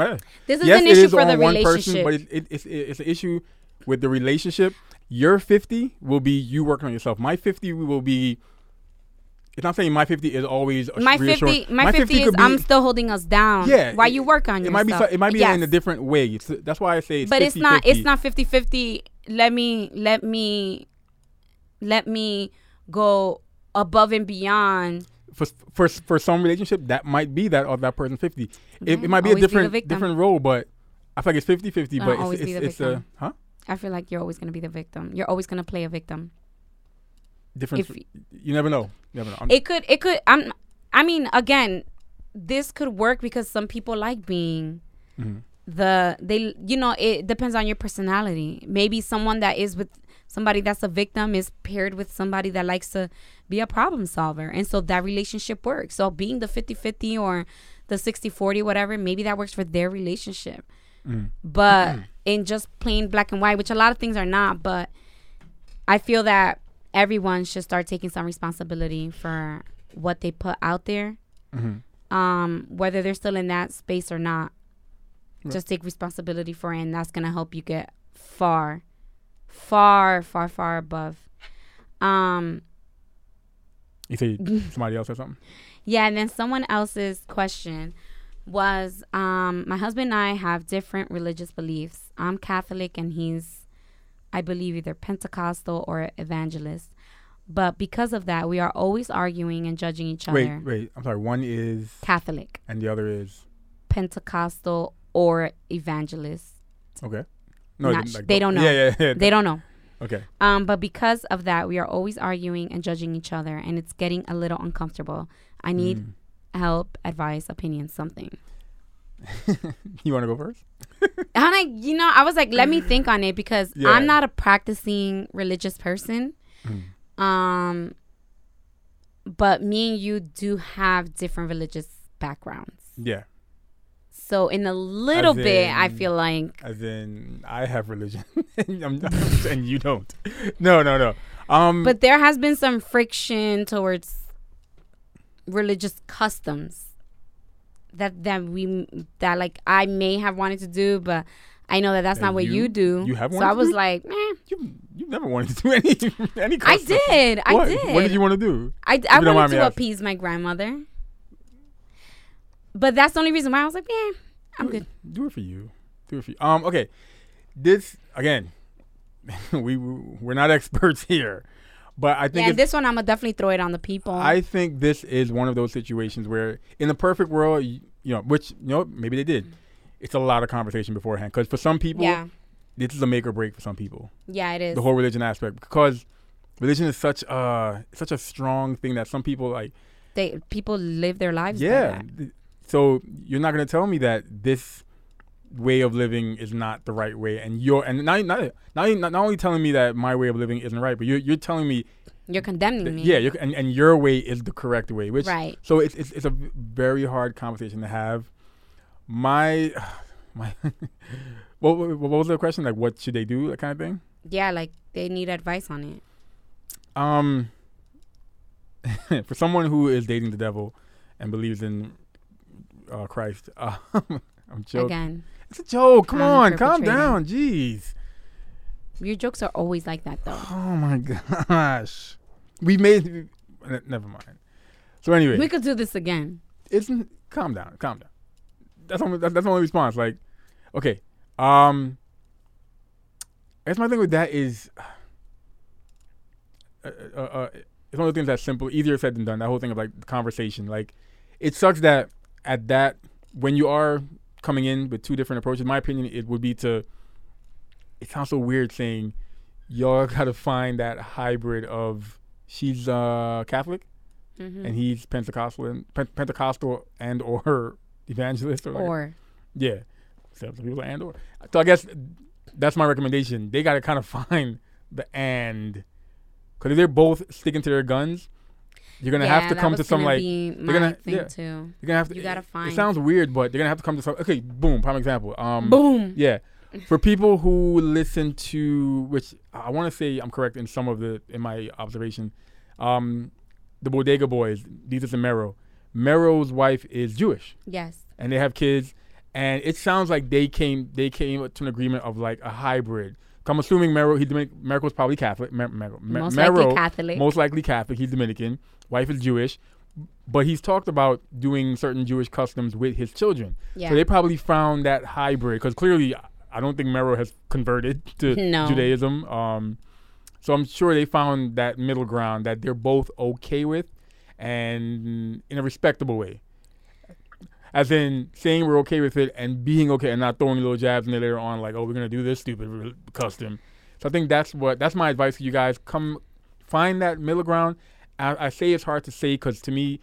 This is yes, an issue is for the one relationship person, but it, it, it's it's an issue with the relationship. Your 50 will be you working on yourself. My 50 will be. It's not saying my 50 is always a my reassuring- 50 my, 50, is be- i'm still holding us down Yeah, while it- you work on It yourself might be it might be Yes. in a different way. It's, that's why I say it's but it's not 50-50. it's not 50 50 let me let me let me go above and beyond for for for some relationship that might be that of that person 50 it, Yeah, it might be a always be the different victim. different role but i feel like it's 50 50 Uh, but it's it's, be it's a huh i feel like you're always going to be the victim you're always going to play a victim different If- you never know. You never know. I'm- it could it could i'm i mean again this could work because some people like being Mhm. the they you know it depends on your personality. Maybe someone that is with somebody that's a victim is paired with somebody that likes to be a problem solver. And so that relationship works. So being the 50-50 or the 60-40 whatever maybe that works for their relationship. Mhm. but in just plain black and white which a lot of things are not but i feel that everyone should start taking some responsibility for what they put out there Mhm. um, whether they're still in that space or not. Right. Just take responsibility for it, and that's gonna help you get far, far, far, far above. Um, you say somebody else or something yeah, and then someone else's question was, um, my husband and I have different religious beliefs. I'm Catholic, and he's, I believe, either Pentecostal or evangelist. But because of that, we are always arguing and judging each wait other. wait wait. i'm sorry one is Catholic, and the other is Pentecostal, or evangelist. okay Not sh- they don't know. yeah yeah yeah They don't know. okay Um, but because of that, we are always arguing and judging each other, and it's getting a little uncomfortable. I need Mm. help, advice, opinion, something. you want to go first And I, you know, I was like, let me think on it because Yeah. I'm not a practicing religious person. Mm. Um, but me and you do have different religious backgrounds. yeah So in a little As bit, I feel like as in i have religion and, I'm- and you don't no no no um But there has been some friction towards religious customs that that we that like I may have wanted to do, but I know that that's That not what you- you, do. you have so I was do? like, eh, you you never wanted to do any any I did, I what? did. what did you want to do I, I you don't mind wanted to asking. appease my grandmother, but that's the only reason why I was like, yeah, I'm do good. It, do it for you. Do it for you. Um. Okay. This again. we we're not experts here, but I think Yeah, this one I'm gonna definitely throw it on the people. I think this is one of those situations where, in the perfect world, you, you know, which you know maybe they did. Mm. It's a lot of conversation beforehand because for some people, yeah, this is a make or break for some people. Yeah, it is. The whole religion aspect because religion is such a such a strong thing that some people like. they people live their lives. by Yeah. So you're not gonna tell me that this way of living is not the right way, and you're and not not not, not, only telling me that my way of living isn't right, but you're you're telling me You're condemning that, me. yeah, you're, and and your way is the correct way, which Right. so it's it's, it's a very hard conversation to have. My my what, what what was the question? Like, what should they do? That kind of thing. Yeah, like they need advice on it. Um, for someone who is dating the devil and believes in uh, Christ, uh, I'm joking. Again, It's a joke. Come on, calm down. Jeez. your jokes are always like that, though. Oh my gosh. We made. Never mind. So anyway, We could do this again. it's calm down. Calm down. That's only that's, that's the only response. Like, okay. Um. I guess my thing with that is. Uh, uh, uh, it's one of the things that's simple, easier said than done. That whole thing of like the conversation, like it sucks that at that when you are coming in with two different approaches. My opinion, it would be to. It sounds so weird saying, y'all gotta find that hybrid of she's uh Catholic hmm and he's Pentecostal and Pen- Pentecostal and or evangelist or, like- Or yeah, some people are and or. So I guess that's my recommendation. They got to kind of find the and because if they're both sticking to their guns, you're gonna yeah, have to come to some like my gonna- thing yeah. too. you're gonna have to. You gotta find- It sounds weird, but they're gonna have to come to some. Okay, boom. Prime example. Um, Boom. yeah. For people who listen to, which I want to say I'm correct in some of the in my observation, um, the Bodega Boys, Desus and Mero. Mero's wife is Jewish, Yes. and they have kids, and it sounds like they came they came to an agreement of like a hybrid. I'm assuming Mero he Dominic, Mero was probably Catholic. Mer, Mero, Mer- Most Mero, likely Catholic. most likely Catholic. He's Dominican. Wife is Jewish, but he's talked about doing certain Jewish customs with his children. yeah. So they probably found that hybrid because clearly I don't think Mero has converted to No. Judaism. Um, so I'm sure they found that middle ground that they're both okay with, and in a respectable way. As in saying we're okay with it and being okay and not throwing little jabs in there later on like, oh, we're gonna do this stupid custom. So I think that's what that's my advice to you guys. Come find that middle ground. I, I say it's hard to say because to me,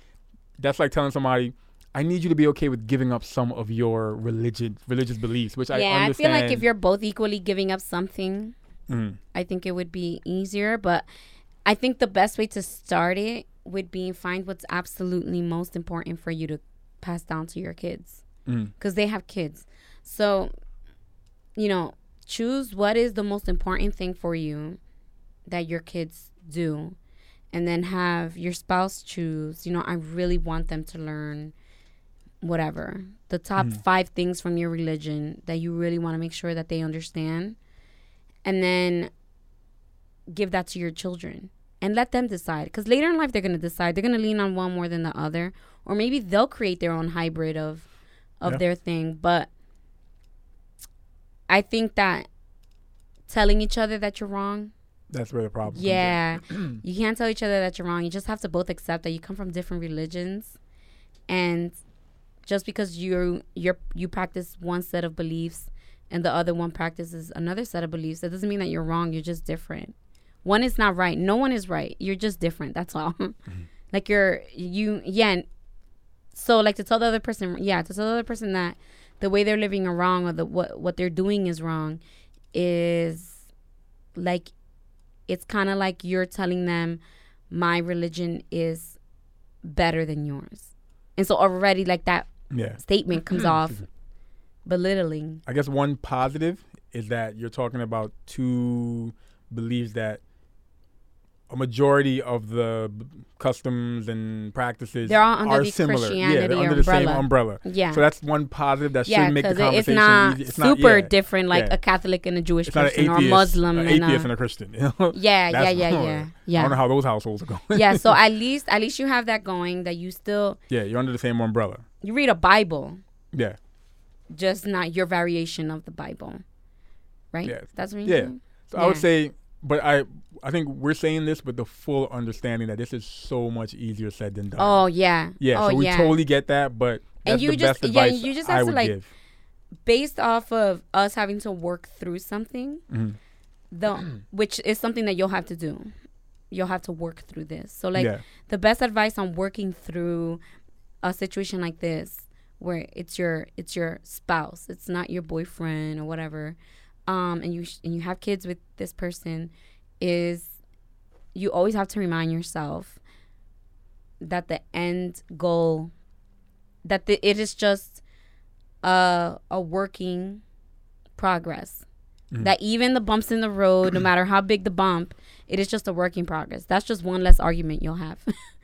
that's like telling somebody, I need you to be okay with giving up some of your religion, religious beliefs, which I yeah, I understand. feel like if you're both equally giving up something, Mm, I think it would be easier. But I think the best way to start it would be find what's absolutely most important for you to pass down to your kids mm, because they have kids. So, you know, choose what is the most important thing for you that your kids do. And then have your spouse choose, you know, I really want them to learn whatever. The top Mhm. five things from your religion that you really want to make sure that they understand. And then give that to your children and let them decide. Because later in life, they're going to decide. They're going to lean on one more than the other. Or maybe they'll create their own hybrid of of Yeah. their thing. But I think that telling each other that you're wrong, that's where the problem. yeah, you can't tell each other that you're wrong. You just have to both accept that you come from different religions, and just because you you're you practice one set of beliefs and the other one practices another set of beliefs, that doesn't mean that you're wrong. You're just different. One is not right. No one is right. You're just different. That's all. Mm-hmm. like you're you yeah. and So like to tell the other person, yeah, to tell the other person that the way they're living are wrong or the what what they're doing is wrong is like it's kind of like you're telling them my religion is better than yours. And so already like that Yeah. statement comes hmm. off belittling. I guess one positive is that you're talking about two beliefs that a majority of the customs and practices They're all under are the similar. yeah, they're under the same umbrella. umbrella. Yeah. So that's one positive that yeah, should make the conversation it's not. It's super yeah, different like yeah. a Catholic and a Jewish It's not person atheist, or a Muslim an and atheist a, and a Christian. you know? yeah, yeah, That's yeah, yeah, I don't know how those households are going. yeah, so at least at least you have that going that you still yeah, you're under the same umbrella. you read a Bible, Yeah, just not your variation of the Bible. Right? Yeah. That's what you're Yeah. saying? so I would say, but I, I think we're saying this with the full understanding that this is so much easier said than done. Oh yeah. yeah. Oh so we yeah. totally get that, but And you the just- best yeah, you just have to, like, give. based off of us having to work through something, Mhm. the which is something that you'll have to do. You'll have to work through this. So like yeah. the best advice on working through a situation like this where it's your it's your spouse it's not your boyfriend or whatever um and you sh- and you have kids with this person is you always have to remind yourself that the end goal that the, it is just a a working progress. Mhm. that even the bumps in the road no matter how big the bump it is just a working progress. That's just one less argument you'll have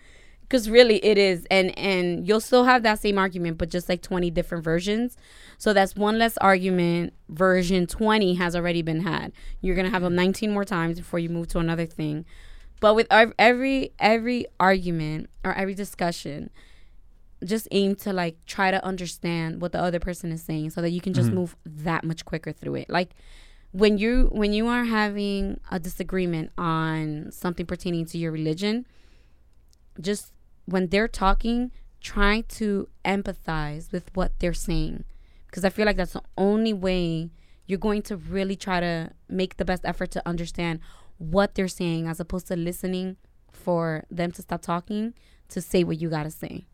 because really it is and and you'll still have that same argument but just like 20 different versions. So that's one less argument version 20 has already been had. You're gonna have them 19 more times before you move to another thing. But with every every argument or every discussion just aim to like try to understand what the other person is saying so that you can just Mhm. move that much quicker through it. Like when you when you are having a disagreement on something pertaining to your religion just when they're talking try to empathize with what they're saying. Because i feel like that's the only way you're going to really try to make the best effort to understand what they're saying as opposed to listening for them to stop talking to say what you got to say.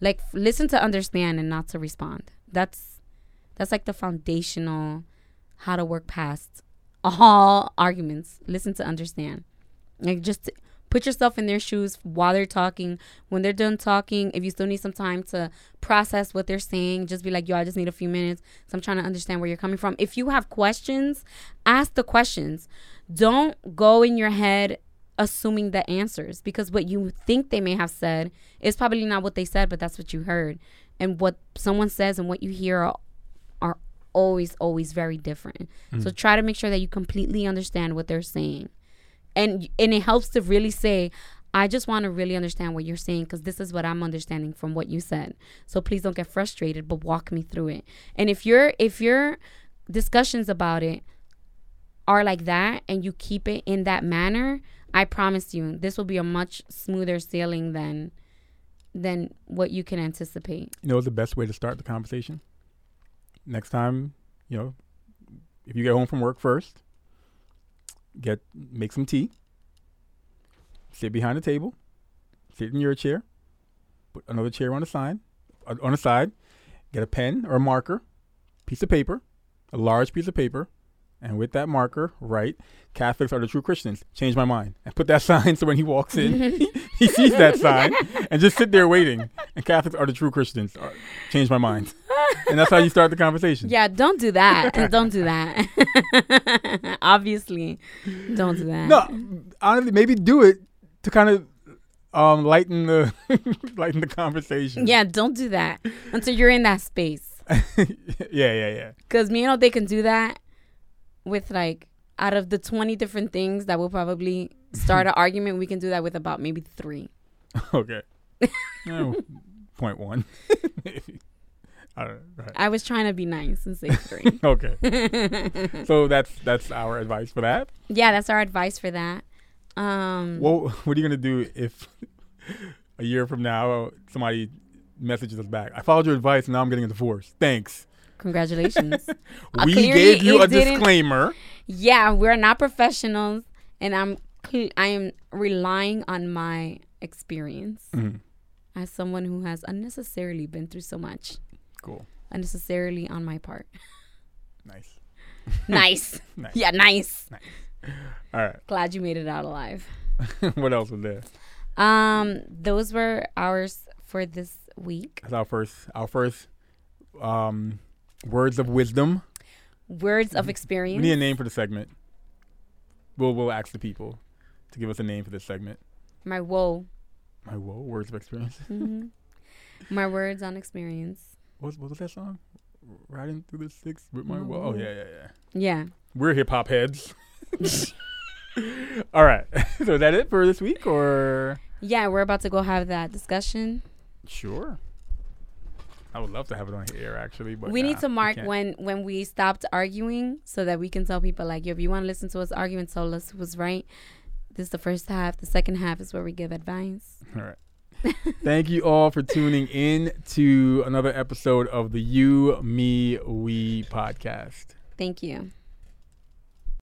Like f- listen to understand and not to respond. That's that's like the foundational how to work past all arguments. Listen to understand. Like just put yourself in their shoes while they're talking. When they're done talking if you still need some time to process what they're saying just be like yo i just need a few minutes. So i'm trying to understand where you're coming from. If you have questions ask the questions. Don't go in your head assuming the answers because what you think they may have said is probably not what they said but that's what you heard. And what someone says and what you hear are, are always always very different. So mm. try to make sure that you completely understand what they're saying and and it helps to really say i just want to really understand what you're saying because this is what i'm understanding from what you said. So please don't get frustrated but walk me through it. And if your if your discussions about it are like that and you keep it in that manner i promise you this will be a much smoother sailing than than what you can anticipate. You know, the best way to start the conversation. Next time, you know, if you get home from work first, get make some tea. Sit behind the table. Sit in your chair. Put another chair on the side. On the side, get a pen or a marker, piece of paper, a large piece of paper, and with that marker, write Catholics are the true Christians. Change my mind. And put that sign so when he walks in, he sees that sign and just sit there waiting. And Catholics are the true Christians. Or, change my mind. And that's how you start the conversation. yeah don't do that don't do that obviously don't do that No, honestly, maybe do it to kind of um, lighten the lighten the conversation. yeah don't do that until you're in that space yeah, yeah, yeah. Because me and all they can do that with like out of the 20 different things that will probably start an argument, we can do that with about maybe three. Okay. Oh, point one. Right, right. I was trying to be nice and say three. Okay. So that's that's our advice for that. yeah, that's our advice for that. Um, Well, what are you gonna do if a year from now somebody messages us back? I followed your advice, and now I'm getting a divorce. Thanks. Congratulations. Uh, we clearly gave you a disclaimer. yeah, we're not professionals, and I'm I am relying on my experience Mhm. as someone who has unnecessarily been through so much, Cool. unnecessarily on my part. Nice. nice. Nice. Yeah, nice. All right. Glad you made it out alive. what else was there? Um, those were ours for this week. That's our first our first um words of wisdom. Words of experience. We need a name for the segment. We'll we'll ask the people to give us a name for this segment. My woe. My whoa, words of experience. hmm My words on experience. What was, what was that song? Riding through the six with my whoa. Oh yeah, yeah, yeah. Yeah. We're hip hop heads. All right. so is that it for this week or Yeah, we're about to go have that discussion. sure? I would love to have it on air actually, but we nah, need to mark when when we stopped arguing so that we can tell people like, yo, if you want to listen to us arguing, tell us who was right. This is the first half. The second half is where we give advice. All right. Thank you all for tuning in to another episode of the You, Me, We podcast. Thank you.